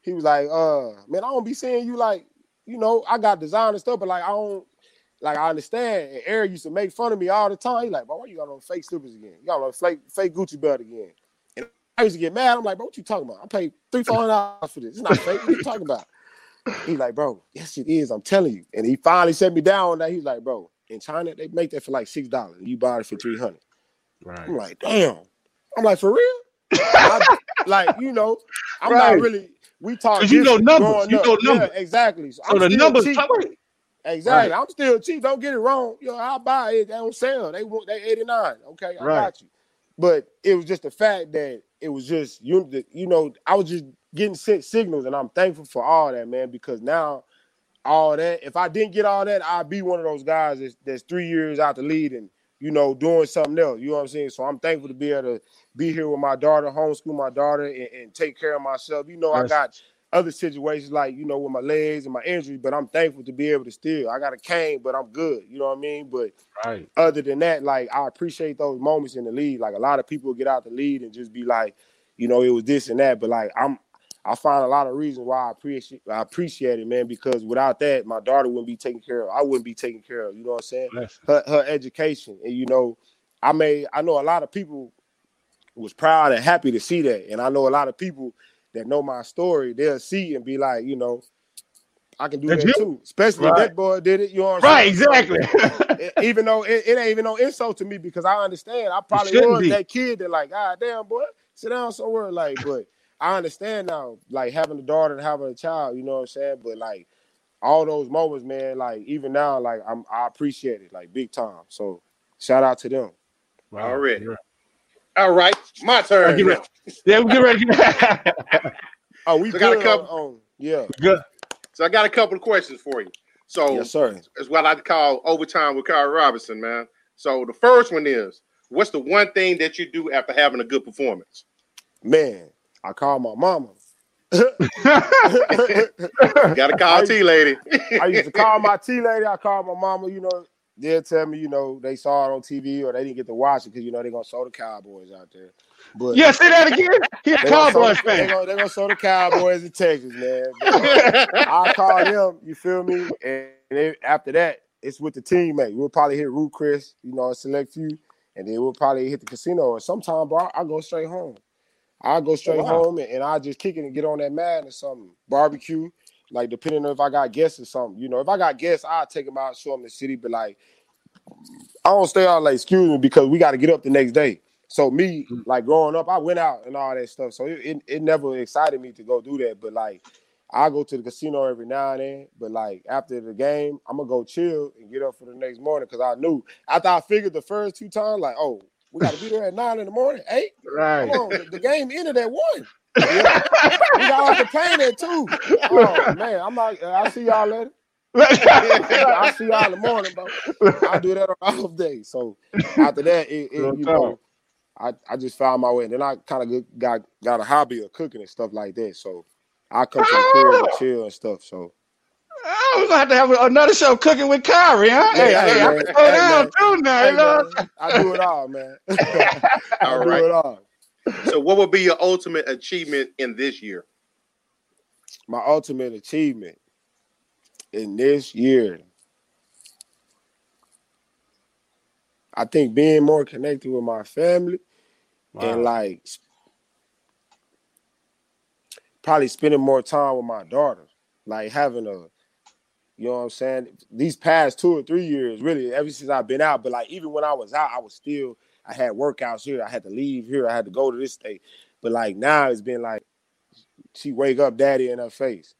he was like, uh, man, I don't be seeing you like, you know, I got design and stuff, but like I don't like I understand. And Eric used to make fun of me all the time. He like, bro, why you got on fake slippers again? You got on fake fake Gucci belt again. I used to get mad. I'm like, bro, what you talking about? I paid three, four hundred dollars for this. It's not fake. What you [LAUGHS] talking about? He's like, bro, yes, it is. I'm telling you. And he finally set me down on that. He's like, bro, in China, they make that for like six dollars. You buy it for three hundred. Right. I'm like, damn. I'm like, for real? I, like, you know, [LAUGHS] I'm right. not really. We talk. You know numbers. You know numbers. Yeah, exactly. So, so the numbers. Exactly. Right. I'm still cheap. Don't get it wrong. You know, I'll buy it. They don't sell. They want they 89. Okay, I right. got you. But it was just the fact that it was just you. You know, I was just getting sent signals, and I'm thankful for all that, man. Because now, all that. If I didn't get all that, I'd be one of those guys that's, that's three years out the lead and you know doing something else. You know what I'm saying? So I'm thankful to be able to be here with my daughter, homeschool my daughter, and, and take care of myself. You know. I got other situations like you know with my legs and my injury, but I'm thankful to be able to still. I got a cane, but I'm good. You know what I mean? But right. other than that, like I appreciate those moments in the lead. Like a lot of people get out the lead and just be like, you know, it was this and that. But like I'm I find a lot of reasons why I appreciate I appreciate it, man, because without that, my daughter wouldn't be taken care of. I wouldn't be taken care of. You know what I'm saying? Yes. Her her education. And you know, I may I know a lot of people was proud and happy to see that. And I know a lot of people that know my story, they'll see and be like, you know, I can do That's that you. too. Especially right. that boy did it. You know right, saying? exactly. [LAUGHS] even though it, it, ain't even no insult to me because I understand. I probably was be. that kid that like, ah damn boy, sit down somewhere. Like, but I understand now, like having a daughter and having a child, you know what I'm saying? But like all those moments, man, like even now, like I'm I appreciate it, like big time. So shout out to them. Wow. Already. All right, my turn. Get ready. Yeah, we get ready. [LAUGHS] oh, we so got a couple. Uh, on, yeah, good. So I got a couple of questions for you. So yes, sir. It's what I call overtime with Carl Robinson, man. So the first one is, what's the one thing that you do after having a good performance? Man, I call my mama. [LAUGHS] Gotta call T lady. I used to call my T lady. I call my mama. You know, they'll tell me, you know, they saw it on TV or they didn't get to watch it because you know they're gonna show the Cowboys out there. But yeah, say that again. He's a Cowboys fan. They're gonna, they gonna show the Cowboys in Texas, man. [LAUGHS] I call them, you feel me? And they, after that, it's with the teammate. We'll probably hit Ruth Chris, you know, select few, and then we'll probably hit the casino. Or sometime, bro, I go straight home. I go straight oh, wow. home and, and I just kick it and get on that mat or something. Barbecue, like depending on if I got guests or something. You know, if I got guests, I'll take them out, show them the city. But like, I don't stay out like excuse me because we got to get up the next day. So me, mm. like growing up, I went out and all that stuff. So it, it, it never excited me to go do that. But like, I go to the casino every now and then. But like after the game, I'm gonna go chill and get up for the next morning because I knew after I figured the first two times, like, oh, we got to be there at nine in the morning, eight. Right. Come on, the, the game ended at one. Yeah. [LAUGHS] we got off the plane at two. [LAUGHS] Oh man, I'm not. I'll see y'all later. [LAUGHS] I'll see y'all in the morning, bro. I'll do that on off day. So after that, it, it you know, I, I just found my way. And then I kind of got got a hobby of cooking and stuff like that. So I come to the crib and ah! chill and stuff. So Oh, we're gonna have to have another show cooking with Khiry, huh? Yeah, hey, hey, hey, I can hey, down too now. Hey, man, I do it all, man. all right. It all. So, what would be your ultimate achievement in this year? My ultimate achievement in this year, I think being more connected with my family wow. and like probably spending more time with my daughter, like having a you know what I'm saying? These past two or three years, really, ever since I've been out, but like even when I was out, I was still I had workouts here. I had to leave here. I had to go to this state. But like now it's been like she wake up daddy in her face.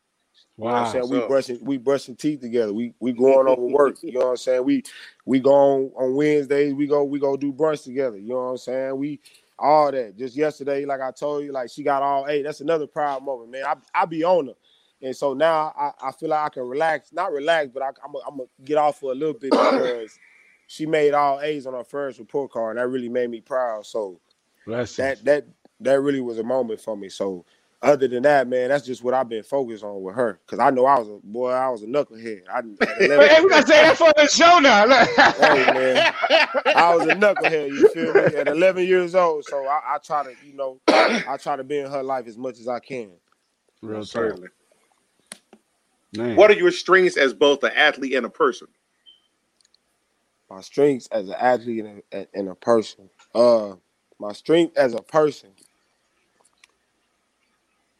Wow. You know what I'm saying? So. We brushing we brushing teeth together. We we going over [LAUGHS] work. You know what I'm saying? We we go on, on Wednesdays, we go we go do brunch together. You know what I'm saying? We all that. Just yesterday, like I told you, like she got all eight. That's another proud moment, man. I I be on her. And so now I, I feel like I can relax, not relax, but I, am gonna get off for a little bit because she made all A's on her first report card, and that really made me proud. So Bless that that that really was a moment for me. So other than that, man, that's just what I've been focused on with her. Cause I know I was a boy, I was a knucklehead. I, [LAUGHS] hey, we gotta say that for the show now. [LAUGHS] hey man, I was a knucklehead. You feel me? At 11 years old, so I, I try to, you know, I try to be in her life as much as I can. Real certainly. Man. What are your strengths as both an athlete and a person? My strengths as an athlete and a, and a person. Uh, my strength as a person.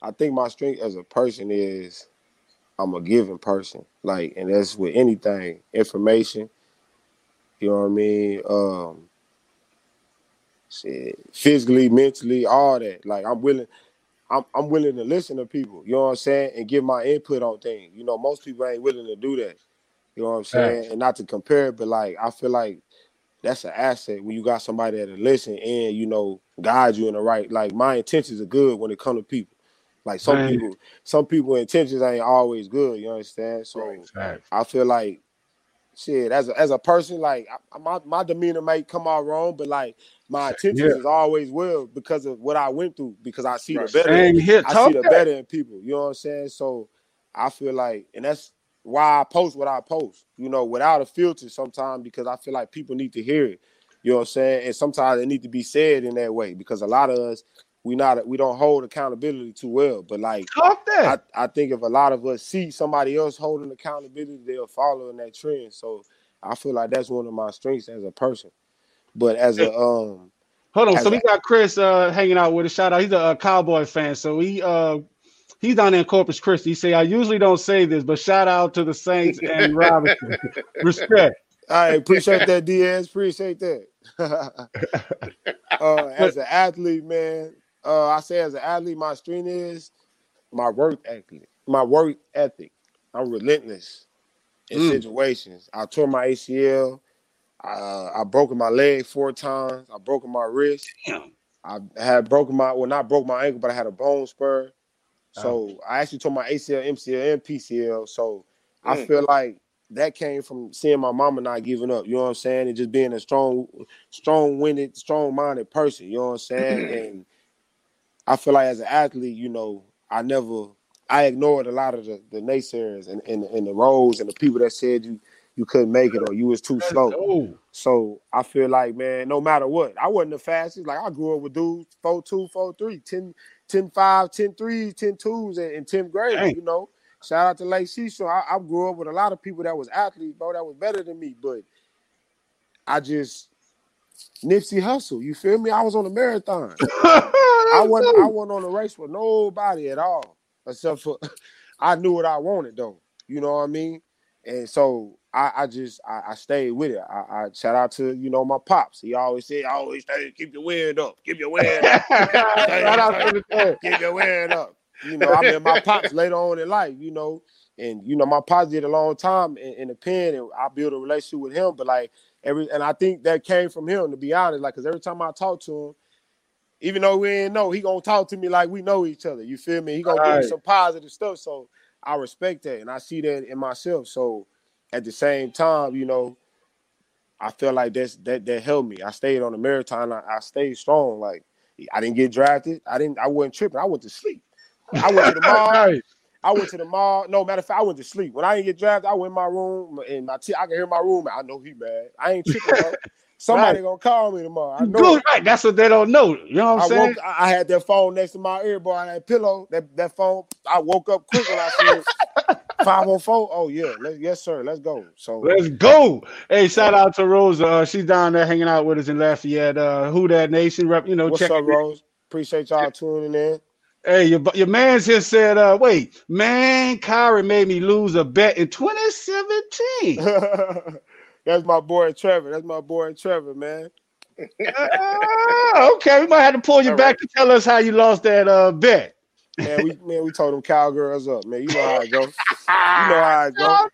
I think my strength as a person is I'm a giving person. Like, and that's with anything, information. You know what I mean? Um, shit, physically, mentally, all that. Like, I'm willing. I'm, I'm willing to listen to people, you know what I'm saying, and give my input on things. You know, most people ain't willing to do that. You know what I'm saying? Right. And not to compare, but like I feel like that's an asset when you got somebody that'll listen and you know guide you in the right. Like my intentions are good when it come to people. Like some right. people, some people intentions ain't always good. You understand? So right. I feel like shit as a as a person, like I, my my demeanor might come out wrong, but like my intentions yeah. is always well because of what I went through. Because I see the better, I see the better in people. You know what I'm saying? So I feel like, and that's why I post what I post, you know, without a filter sometimes because I feel like people need to hear it. You know what I'm saying? And sometimes it need to be said in that way because a lot of us we not we don't hold accountability too well. But like I, I think if a lot of us see somebody else holding accountability, they'll follow in that trend. So I feel like that's one of my strengths as a person. But as a um hold on, so we got Chris uh hanging out with a shout out. He's a, a cowboy fan, so he uh he's down in Corpus Christi. He say, I usually don't say this, but shout out to the Saints and [LAUGHS] Robinson. Respect. I appreciate that, Diaz. Appreciate that. [LAUGHS] uh, as an athlete, man, uh, I say as an athlete, my strength is my work ethic. My work ethic. I'm relentless in mm. situations. I tore my ACL. Uh, I broke my leg four times. I broke my wrist. Damn. I had broken my well, not broke my ankle, but I had a bone spur. So oh. I actually tore my ACL, MCL, and PCL. So mm. I feel like that came from seeing my mama not giving up. You know what I'm saying? And just being a strong, strong-winded, strong-minded person. You know what I'm saying? and I feel like as an athlete, you know, I never, I ignored a lot of the, the naysayers and, and, and the roles and the people that said you you couldn't make it or you was too slow. So I feel like, man, no matter what, I wasn't the fastest. Like I grew up with dudes 4'2, 4'3, 10, 10 5, 10 3s, 10 2s, and, and 10th grade, Dang. you know. Shout out to Lake Cecil. I, I grew up with a lot of people that was athletes, bro, that was better than me. But I just Nipsey Hussle, you feel me? I was on a marathon. [LAUGHS] I wasn't I wasn't on a race with nobody at all. Except for [LAUGHS] I knew what I wanted though. You know what I mean? And so I, I just I, I, stayed with it. I, I, shout out to you know my pops. He always said, always stay, keep your wind up, keep your wind up. [LAUGHS] to the keep your wind up. You know, I mean my pops later on in life, you know, and you know my pops did a long time in, in the pen, and I built a relationship with him. But like every, and I think that came from him to be honest. Like, cause every time I talk to him, even though we ain't know, he gonna talk to me like we know each other. You feel me? He gonna give me some positive stuff. So I respect that, and I see that in myself. So at the same time, you know, I feel like that's that that helped me. I stayed on the marathon. I, I stayed strong. Like I didn't get drafted. I didn't. I wasn't tripping. I went to sleep. I went to the [LAUGHS] mall. I went to the mall. No matter of fact, I went to sleep. When I didn't get drafted, I went in my room and my t- I can hear my room. I know he mad. I ain't [LAUGHS] tripping. Somebody right. gonna call me tomorrow. I know. Good, right. That's what they don't know. You know what I'm I saying? Woke, I had that phone next to my ear, boy. I That pillow, that, that phone. I woke up quick when I said [LAUGHS] 504. Oh yeah, Let's, yes sir. Let's go. So let's go. Hey, shout out to Rose. Uh, she's down there hanging out with us in Lafayette. Uh, Who Dat Nation rep? You know, what's up, Rose? Appreciate y'all tuning in. Hey, your, your man just said, uh, wait, man, Khiry made me lose a bet in 2017. [LAUGHS] That's my boy Trevor. That's my boy Trevor, man. uh, okay, we might have to pull you All back right. to tell us how you lost that uh, bet. Man, we man, we told them cowgirls up, man. You know how it go. You know how it go.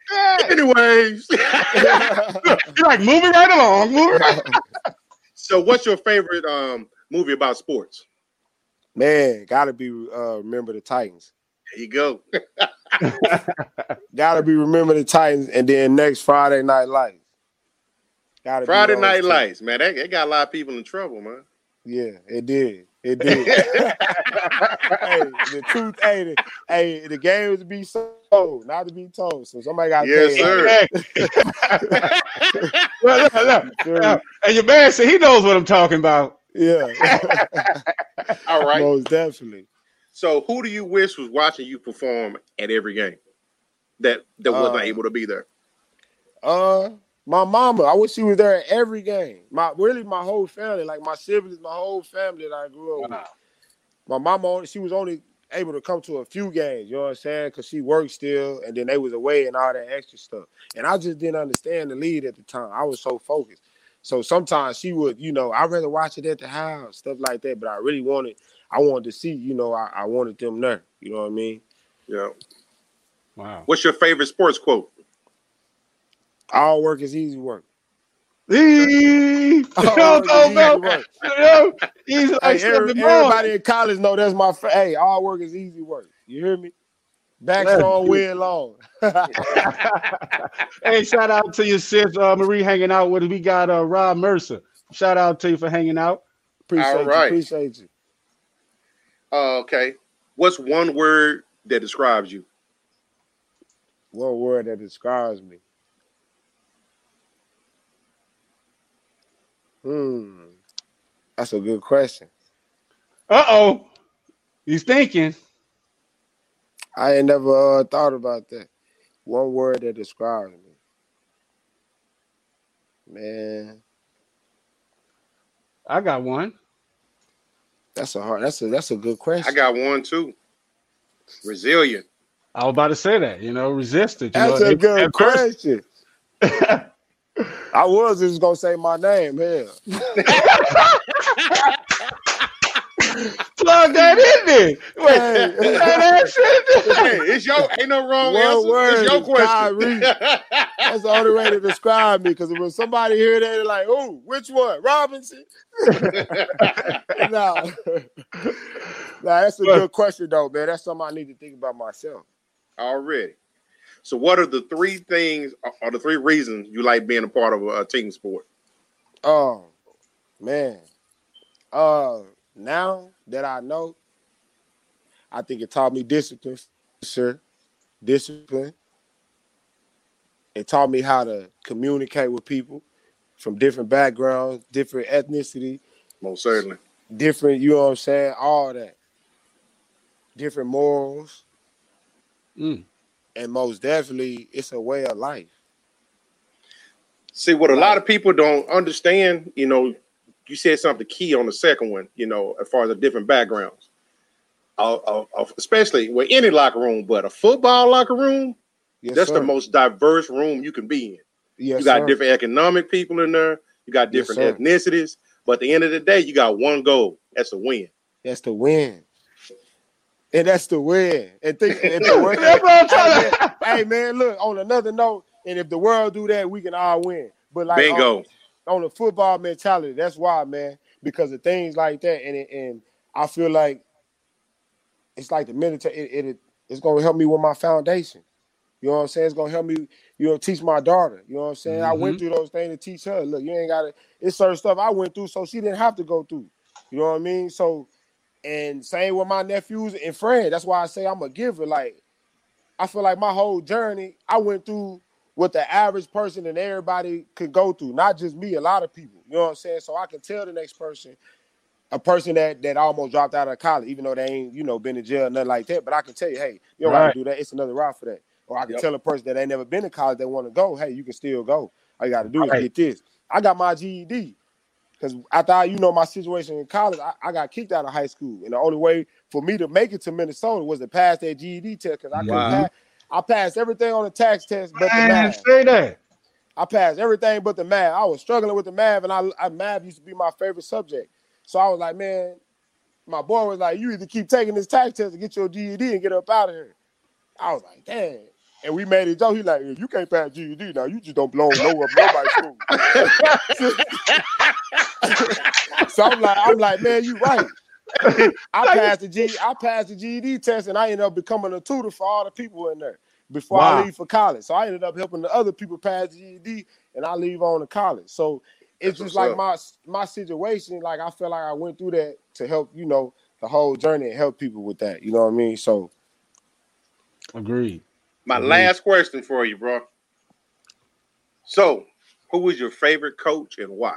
[LAUGHS] Anyways, [LAUGHS] you're like moving right along. Moving right [LAUGHS] so, what's your favorite um, movie about sports? Man, gotta be uh, remember the Titans. There you go. gotta be remember the Titans, and then next Friday Night Lights. Gotta Friday Night Lights, man. That, that got a lot of people in trouble, man. Yeah, it did. It did. [LAUGHS] hey, the truth, hey, the, hey, the game was to be sold, not to be told. So somebody got to yes, sir. [LAUGHS] look, look, look. And your man said he knows what I'm talking about. Yeah. [LAUGHS] All right. Most definitely. So, who do you wish was watching you perform at every game that that was uh, not able to be there? Uh, My mama, I wish she was there at every game. My really my whole family, like my siblings, my whole family that I grew up wow. with. My mama, she was only able to come to a few games, you know what I'm saying? Because she worked still, and then they was away and all that extra stuff. And I just didn't understand the lead at the time. I was so focused. So sometimes she would, you know, I'd rather watch it at the house, stuff like that. But I really wanted, I wanted to see, you know, I, I wanted them there. You know what I mean? Yeah. Wow. What's your favorite sports quote? All work is easy work. Easy. [LAUGHS] All work He's like hey, every, everybody in college know that's my fa- hey. All work is easy work. You hear me? Back strong, win long. [LAUGHS] hey, shout out to your sis uh, Marie hanging out with us. We got uh, Rob Mercer. Shout out to you for hanging out. Appreciate All right. you. Appreciate you. Uh, okay. What's one word that describes you? One word that describes me. Hmm. That's a good question. Uh oh. He's thinking. I ain't never uh, thought about that. One word that describes me. Man. I got one. That's a hard. That's a that's a good question. I got one too. Resilient. I was about to say that. You know, resistant. You that's know, a good question. [LAUGHS] I was just gonna say my name. Hell. [LAUGHS] Plug that in there. Wait, hey, [LAUGHS] that shit. hey, it's your ain't no wrong One answer. Word it's your question. That's the only way to describe me. Because when somebody hear that, they're like, "Oh, which one, Robinson?" [LAUGHS] no, nah, that's a good question though, man. That's something I need to think about myself. Already. So, what are the three things, or the three reasons you like being a part of a, team sport? Oh, man. Uh, now that I know, I think it taught me discipline, sir. Discipline. It taught me how to communicate with people from different backgrounds, different ethnicity. Most certainly. Different, you know what I'm saying? All that. Different morals. Mm and most definitely it's a way of life. See what a lot of people don't understand, you know, you said something key on the second one, you know, as far as the different backgrounds. Uh, uh, especially with any locker room, but a football locker room, yes, that's sir. the most diverse room you can be in. Yes, you got sir. different economic people in there, you got different yes, ethnicities, but at the end of the day, you got one goal. That's a win. That's the win and that's the win. And think if the [LAUGHS] world, [LAUGHS] hey, man, hey man, look on another note, and if the world do that, we can all win. But like bingo on, on the football mentality, that's why, man, because of things like that, and it, and I feel like it's like the military. It, it it's gonna help me with my foundation. You know what I'm saying? It's gonna help me, you know, teach my daughter. You know what I'm saying? Mm-hmm. I went mm-hmm. through those things to teach her. Look, you ain't gotta. It's certain stuff I went through, so she didn't have to go through. You know what I mean? So and same with my nephews and friends. That's why I say I'm a giver. Like, I feel like my whole journey, I went through what the average person and everybody could go through, not just me, a lot of people. You know what I'm saying? So I can tell the next person, a person that that almost dropped out of college, even though they ain't, you know, been in jail, nothing like that. But I can tell you, hey, you don't right. gotta do that. It's another route for that. Or I can yep. tell a person that ain't never been to college that want to go, hey, you can still go. All you gotta do is right. get this. I got my GED. Because after I, you know, my situation in college, I, I, got kicked out of high school, and the only way for me to make it to Minnesota was to pass that GED test. Because I wow. couldn't pass, I passed everything on the tax test, but Man, the math. Say that. I passed everything but the math. I was struggling with the math, and I, I math used to be my favorite subject. So I was like, man, my boy was like, you either keep taking this tax test to get your GED and get up out of here. I was like, damn. And we made it joke. He like, you can't pass GED now. You just don't belong nowhere nobody's school. [LAUGHS] so I'm like, I'm like, man, you right. I passed the G, I passed the GED test, and I ended up becoming a tutor for all the people in there before wow. I leave for college. So I ended up helping the other people pass the GED, and I leave on to college. So it's That's just like up. my my situation. Like I feel like I went through that to help, you know, the whole journey and help people with that. You know what I mean? So agreed. My agreed. last question for you, bro. So, who was your favorite coach and why?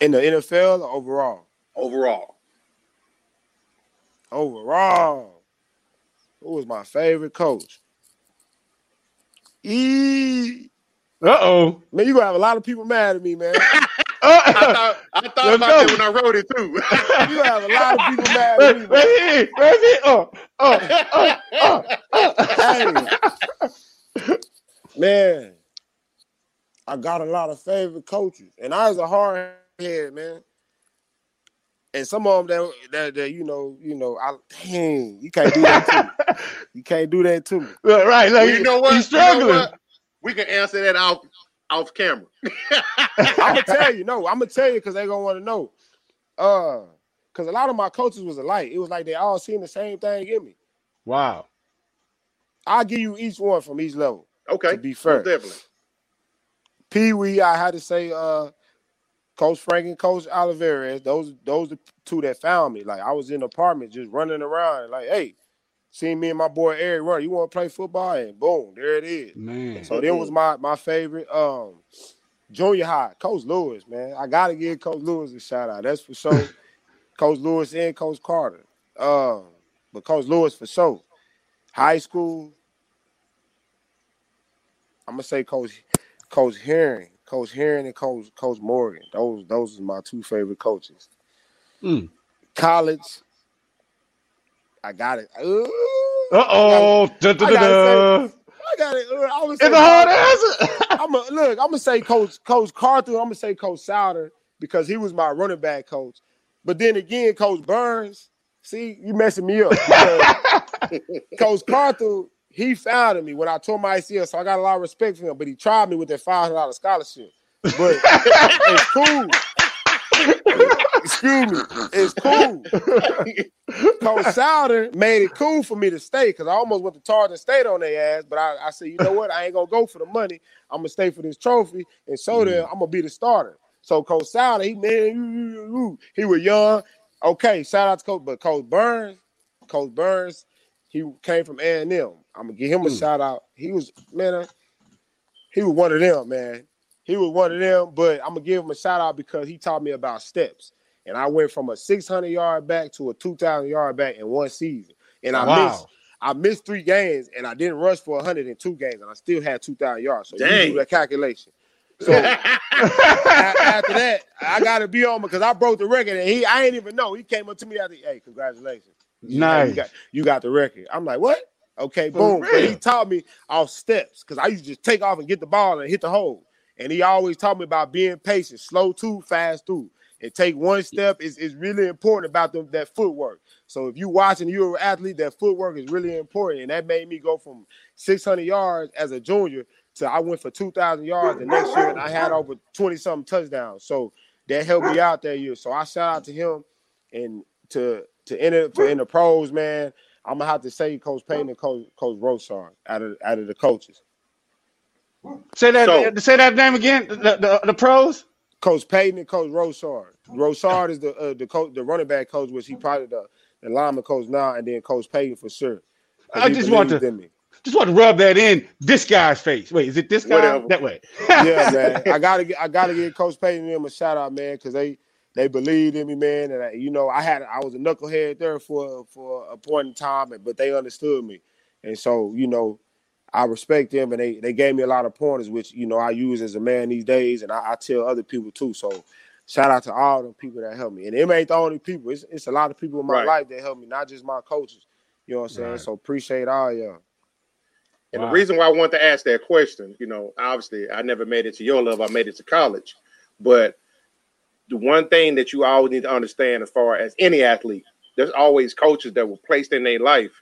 In the NFL or overall? Overall. Overall. Who was my favorite coach? E Uh oh. Man, you're gonna have a lot of people mad at me, man. [LAUGHS] I thought, I thought about go. that when I wrote it too. [LAUGHS] you have a lot of people mad at me. Right here, right here. Oh, oh, oh, oh, oh. [LAUGHS] man, I got a lot of favorite coaches, and I was a hard head, man. And some of them that, that, that you know, you know, I dang, you can't do that to me. [LAUGHS] You can't do that to me. Right, like well, you know what? You struggling. You know what? We can answer that off off camera. [LAUGHS] I'm gonna tell you, no, I'm gonna tell you because they're gonna want to know. Uh, because a lot of my coaches was alike. It was like they all seen the same thing in me. Wow. I'll give you each one from each level. Okay. To be fair. definitely. Pee Wee, I had to say, uh, Coach Frank and Coach Oliveras, those those the two that found me. Like I was in the apartment just running around, like, hey, see me and my boy Eric run. You want to play football? And boom, there it is. Man. So then was my my favorite. Um, junior high, Coach Lewis, man. I gotta give Coach Lewis a shout out. That's for sure. [LAUGHS] Coach Lewis and Coach Carter. Um, but Coach Lewis for sure. High school, I'm gonna say Coach Coach Herring, Coach Herring and Coach Coach Morgan. Those those are my two favorite coaches. Mm. College, I got it. Uh oh. I got it. I it's a hard answer. I'm a, look. I'm gonna say Coach Coach Carter. I'm gonna say Coach Souter because he was my running back coach. But then again, Coach Burns. See, you messing me up. [LAUGHS] coach Carter, he founded me when I tore my ACL, so I got a lot of respect for him. But he tried me with that five hundred dollars scholarship. But [LAUGHS] it's cool. Excuse me. It's cool. [LAUGHS] Coach Souter made it cool for me to stay because I almost went to Tarleton State on their ass. But I, I, said, you know what? I ain't gonna go for the money. I'm gonna stay for this trophy and show them I'm gonna be the starter. So Coach Souter, he man, he was young. Okay, shout out to Coach, but Coach Burns, Coach Burns, he came from A and M. I'm gonna give him a mm. shout out. He was man, he was one of them, man. He was one of them, but I'm gonna give him a shout out because he taught me about steps. And I went from a 600 yard back to a 2,000 yard back in one season. And I wow. missed I missed three games and I didn't rush for 102 games and I still had 2,000 yards. So Dang. you do that calculation. [LAUGHS] So [LAUGHS] after that, I got to be on because I broke the record and he I ain't even know. He came up to me after, hey, congratulations. Nice. You got, you got the record. I'm like, what? Okay, boom. But he taught me off steps because I used to just take off and get the ball and hit the hole. And he always taught me about being patient, slow to, fast through. And take one step is, is really important about them, that footwork. So if you watching, you're an athlete, that footwork is really important. And that made me go from 600 yards as a junior to I went for 2,000 yards the next year and I had over 20 something touchdowns. So that helped me out that year. So I shout out to him and to to enter to in the pros, man. I'm gonna have to say Coach Payton and Coach Coach Roushar out of out of the coaches. Say that. So, say that name again. The, the, the pros. Coach Payton and Coach Roushar. Roushar is the uh, the coach, the running back coach, which he probably the, the lineman coach now, and then Coach Payton for sure. I just want to just want to rub that in this guy's face. Wait, is it this guy Whatever. that way? yeah, man. [LAUGHS] I gotta I gotta give Coach Payton and him a shout out, man, because they they believed in me, man. And I, you know, I had I was a knucklehead there for for a point in time, but they understood me, and so you know I respect them, and they they gave me a lot of pointers, which you know I use as a man these days, and I, I tell other people too. So shout out to all the people that help me, and it ain't the only people. It's it's a lot of people in my right. life that help me, not just my coaches. You know what I'm saying? Right. So appreciate all y'all. And wow. the reason why I want to ask that question, you know, obviously I never made it to your level. I made it to college, but the one thing that you always need to understand, as far as any athlete, there's always coaches that were placed in their life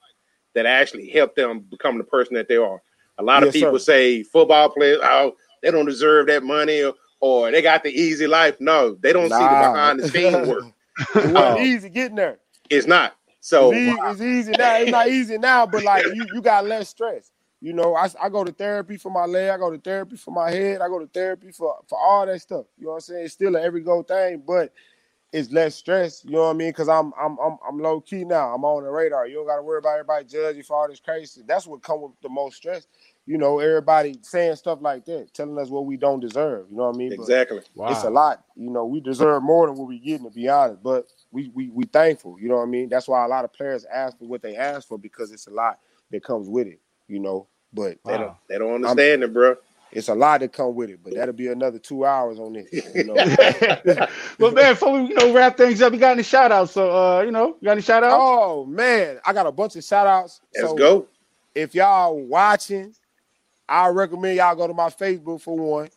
that actually help them become the person that they are. A lot yes, of people sir. say football players, oh, they don't deserve that money or, or they got the easy life. No, they don't nah. see the behind the [LAUGHS] scenes work. it wasn't um, easy getting there. It's not. So it's easy, it's easy now. It's not easy now, but like you, you got less stress. You know, I, I go to therapy for my leg, I go to therapy for my head, I go to therapy for, for all that stuff. You know what I'm saying? It's still an every go thing, but it's less stress. You know what I mean? Because I'm I'm I'm I'm low key now. I'm on the radar. You don't got to worry about everybody judging for all this crazy. That's what come with the most stress. You know, everybody saying stuff like that, telling us what we don't deserve. You know what I mean? Exactly. Wow. It's a lot. You know, we deserve more than what we're getting to be honest. But we we we thankful. You know what I mean? That's why a lot of players ask for what they ask for because it's a lot that comes with it. You know, but wow. they don't they don't understand I'm, it, bro. It's a lot to come with it, but that'll be another two hours on this. You know? [LAUGHS] well, man, before we you know wrap things up, we got any shout outs. So uh, you know, you got any shout outs? Oh man, I got a bunch of shout outs. Let's so go. If y'all watching, I recommend y'all go to my Facebook for one.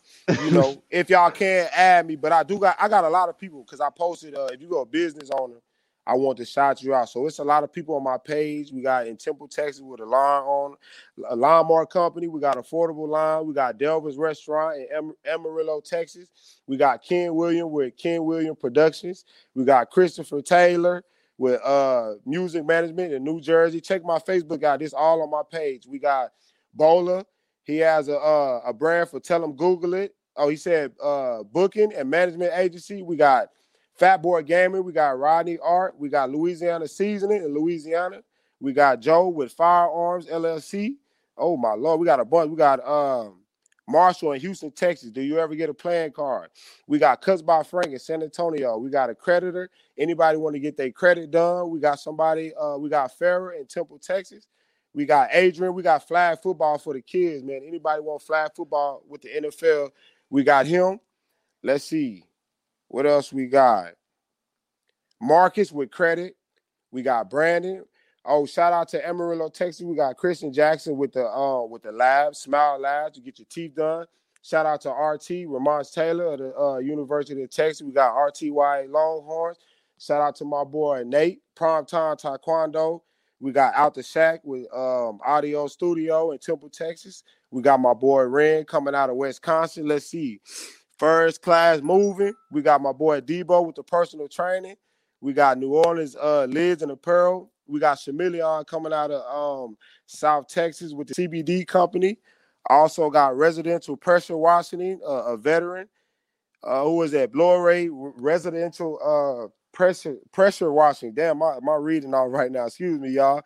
You know, [LAUGHS] if y'all can't add me, but I do got I got a lot of people because I posted uh if you go a business owner I want to shout you out. So it's a lot of people on my page. We got in Temple, Texas, with a line on a lawnmower company. We got affordable line. We got Delvin's Restaurant in Amarillo, Texas. We got Ken William with Ken William Productions. We got Christopher Taylor with uh music management in New Jersey. Check my Facebook out. This all on my page. We got Bowler. He has a uh, a brand for tell him Google it. Oh, he said uh booking and management agency. We got Fat Boy Gaming, we got Rodney Art, we got Louisiana Seasoning in Louisiana. We got Joe with Firearms LLC. Oh my lord, we got a bunch. We got um Marshall in Houston, Texas. Do you ever get a playing card? We got Cuts by Frank in San Antonio. We got a creditor. Anybody want to get their credit done? We got somebody. Uh, we got Farrah in Temple, Texas. We got Adrian. We got flag football for the kids, man. Anybody want flag football with the NFL? We got him. Let's see. What else we got? Marcus with credit. We got Brandon. Oh, shout out to Amarillo, Texas. We got Christian Jackson with the uh with the lab, Smile Labs to get your teeth done. Shout out to RT, Ramon Taylor of the uh, University of Texas. We got RTY Longhorns. Shout out to my boy Nate, Prime Time Taekwondo. We got Out the Shack with um, Audio Studio in Temple, Texas. We got my boy Ren coming out of Wisconsin. Let's see. First class moving. We got my boy Debo with the personal training. We got New Orleans uh, lids and apparel. We got Chameleon coming out of um, South Texas with the CBD company. Also got residential pressure washing, uh, a veteran. Uh, who is that? Blore residential uh, pressure pressure washing. Damn, my, my reading on right now. Excuse me, y'all.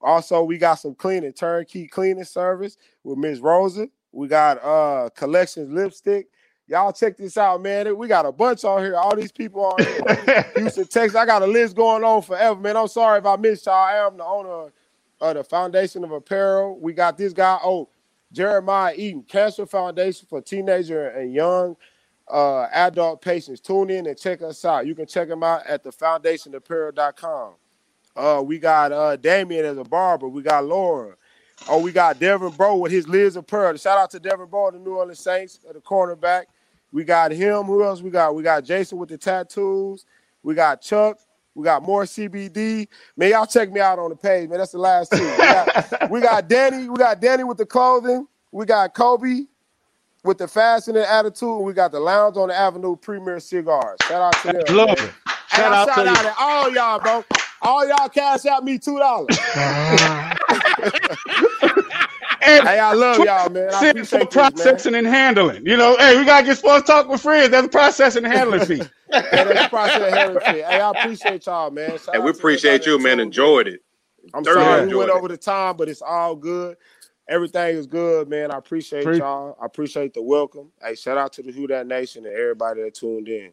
Also, we got some cleaning, turnkey cleaning service with Miss Rosa. We got uh collections lipstick. Y'all check this out, man. We got a bunch on here. All these people on here. Houston, Texas. I got a list going on forever, man. I'm sorry if I missed y'all. I am the owner of the Foundation of Apparel. We got this guy, oh, Jeremiah Eaton, Cancer Foundation for Teenager and Young uh, Adult Patients. Tune in and check us out. You can check them out at the foundationapparel.com. Uh, we got uh, Damien as a barber. We got Laura. Oh, we got Devin Bro with his Liz Pearl. Shout out to Devin Bro, the New Orleans Saints, the cornerback. We got him. Who else we got? We got Jason with the tattoos. We got Chuck. We got more CBD. Man, y'all check me out on the page, man. That's the last two. We got, [LAUGHS] we got Danny. We got Danny with the clothing. We got Kobe with the fashion and attitude. We got the Lounge on the Avenue Premier Cigars. Shout out to them. Love it. Shout out, shout to out to all y'all, bro. All y'all cash out me two dollars. Uh-huh. [LAUGHS] And hey, I love y'all, man. I for processing this, and handling. You know, hey, we gotta get sports talk with friends. That's a processing and handling fee. [LAUGHS] yeah, that's processing and handling fee. Hey, I appreciate y'all, man. Shout hey, we appreciate you, man. Enjoyed it. I'm sorry we went it. over the time, but it's all good. Everything is good, man. I appreciate Pre- y'all. I appreciate the welcome. Hey, shout out to the Who Dat Nation and everybody that tuned in.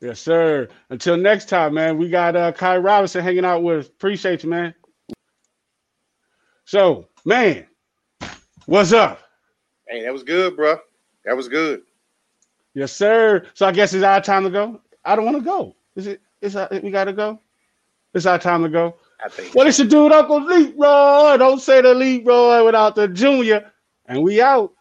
Yes, sir. Until next time, man. We got uh Khiry Robinson hanging out with. Appreciate you, man. So, man, What's up? Hey, that was good, bro. That was good. Yes, sir. So I guess it's our time to go. I don't want to go. Is it? Is our, we got to go? It's our time to go. I think. What is your dude, Uncle Leroy? Don't say the Leroy without the Junior. And we out.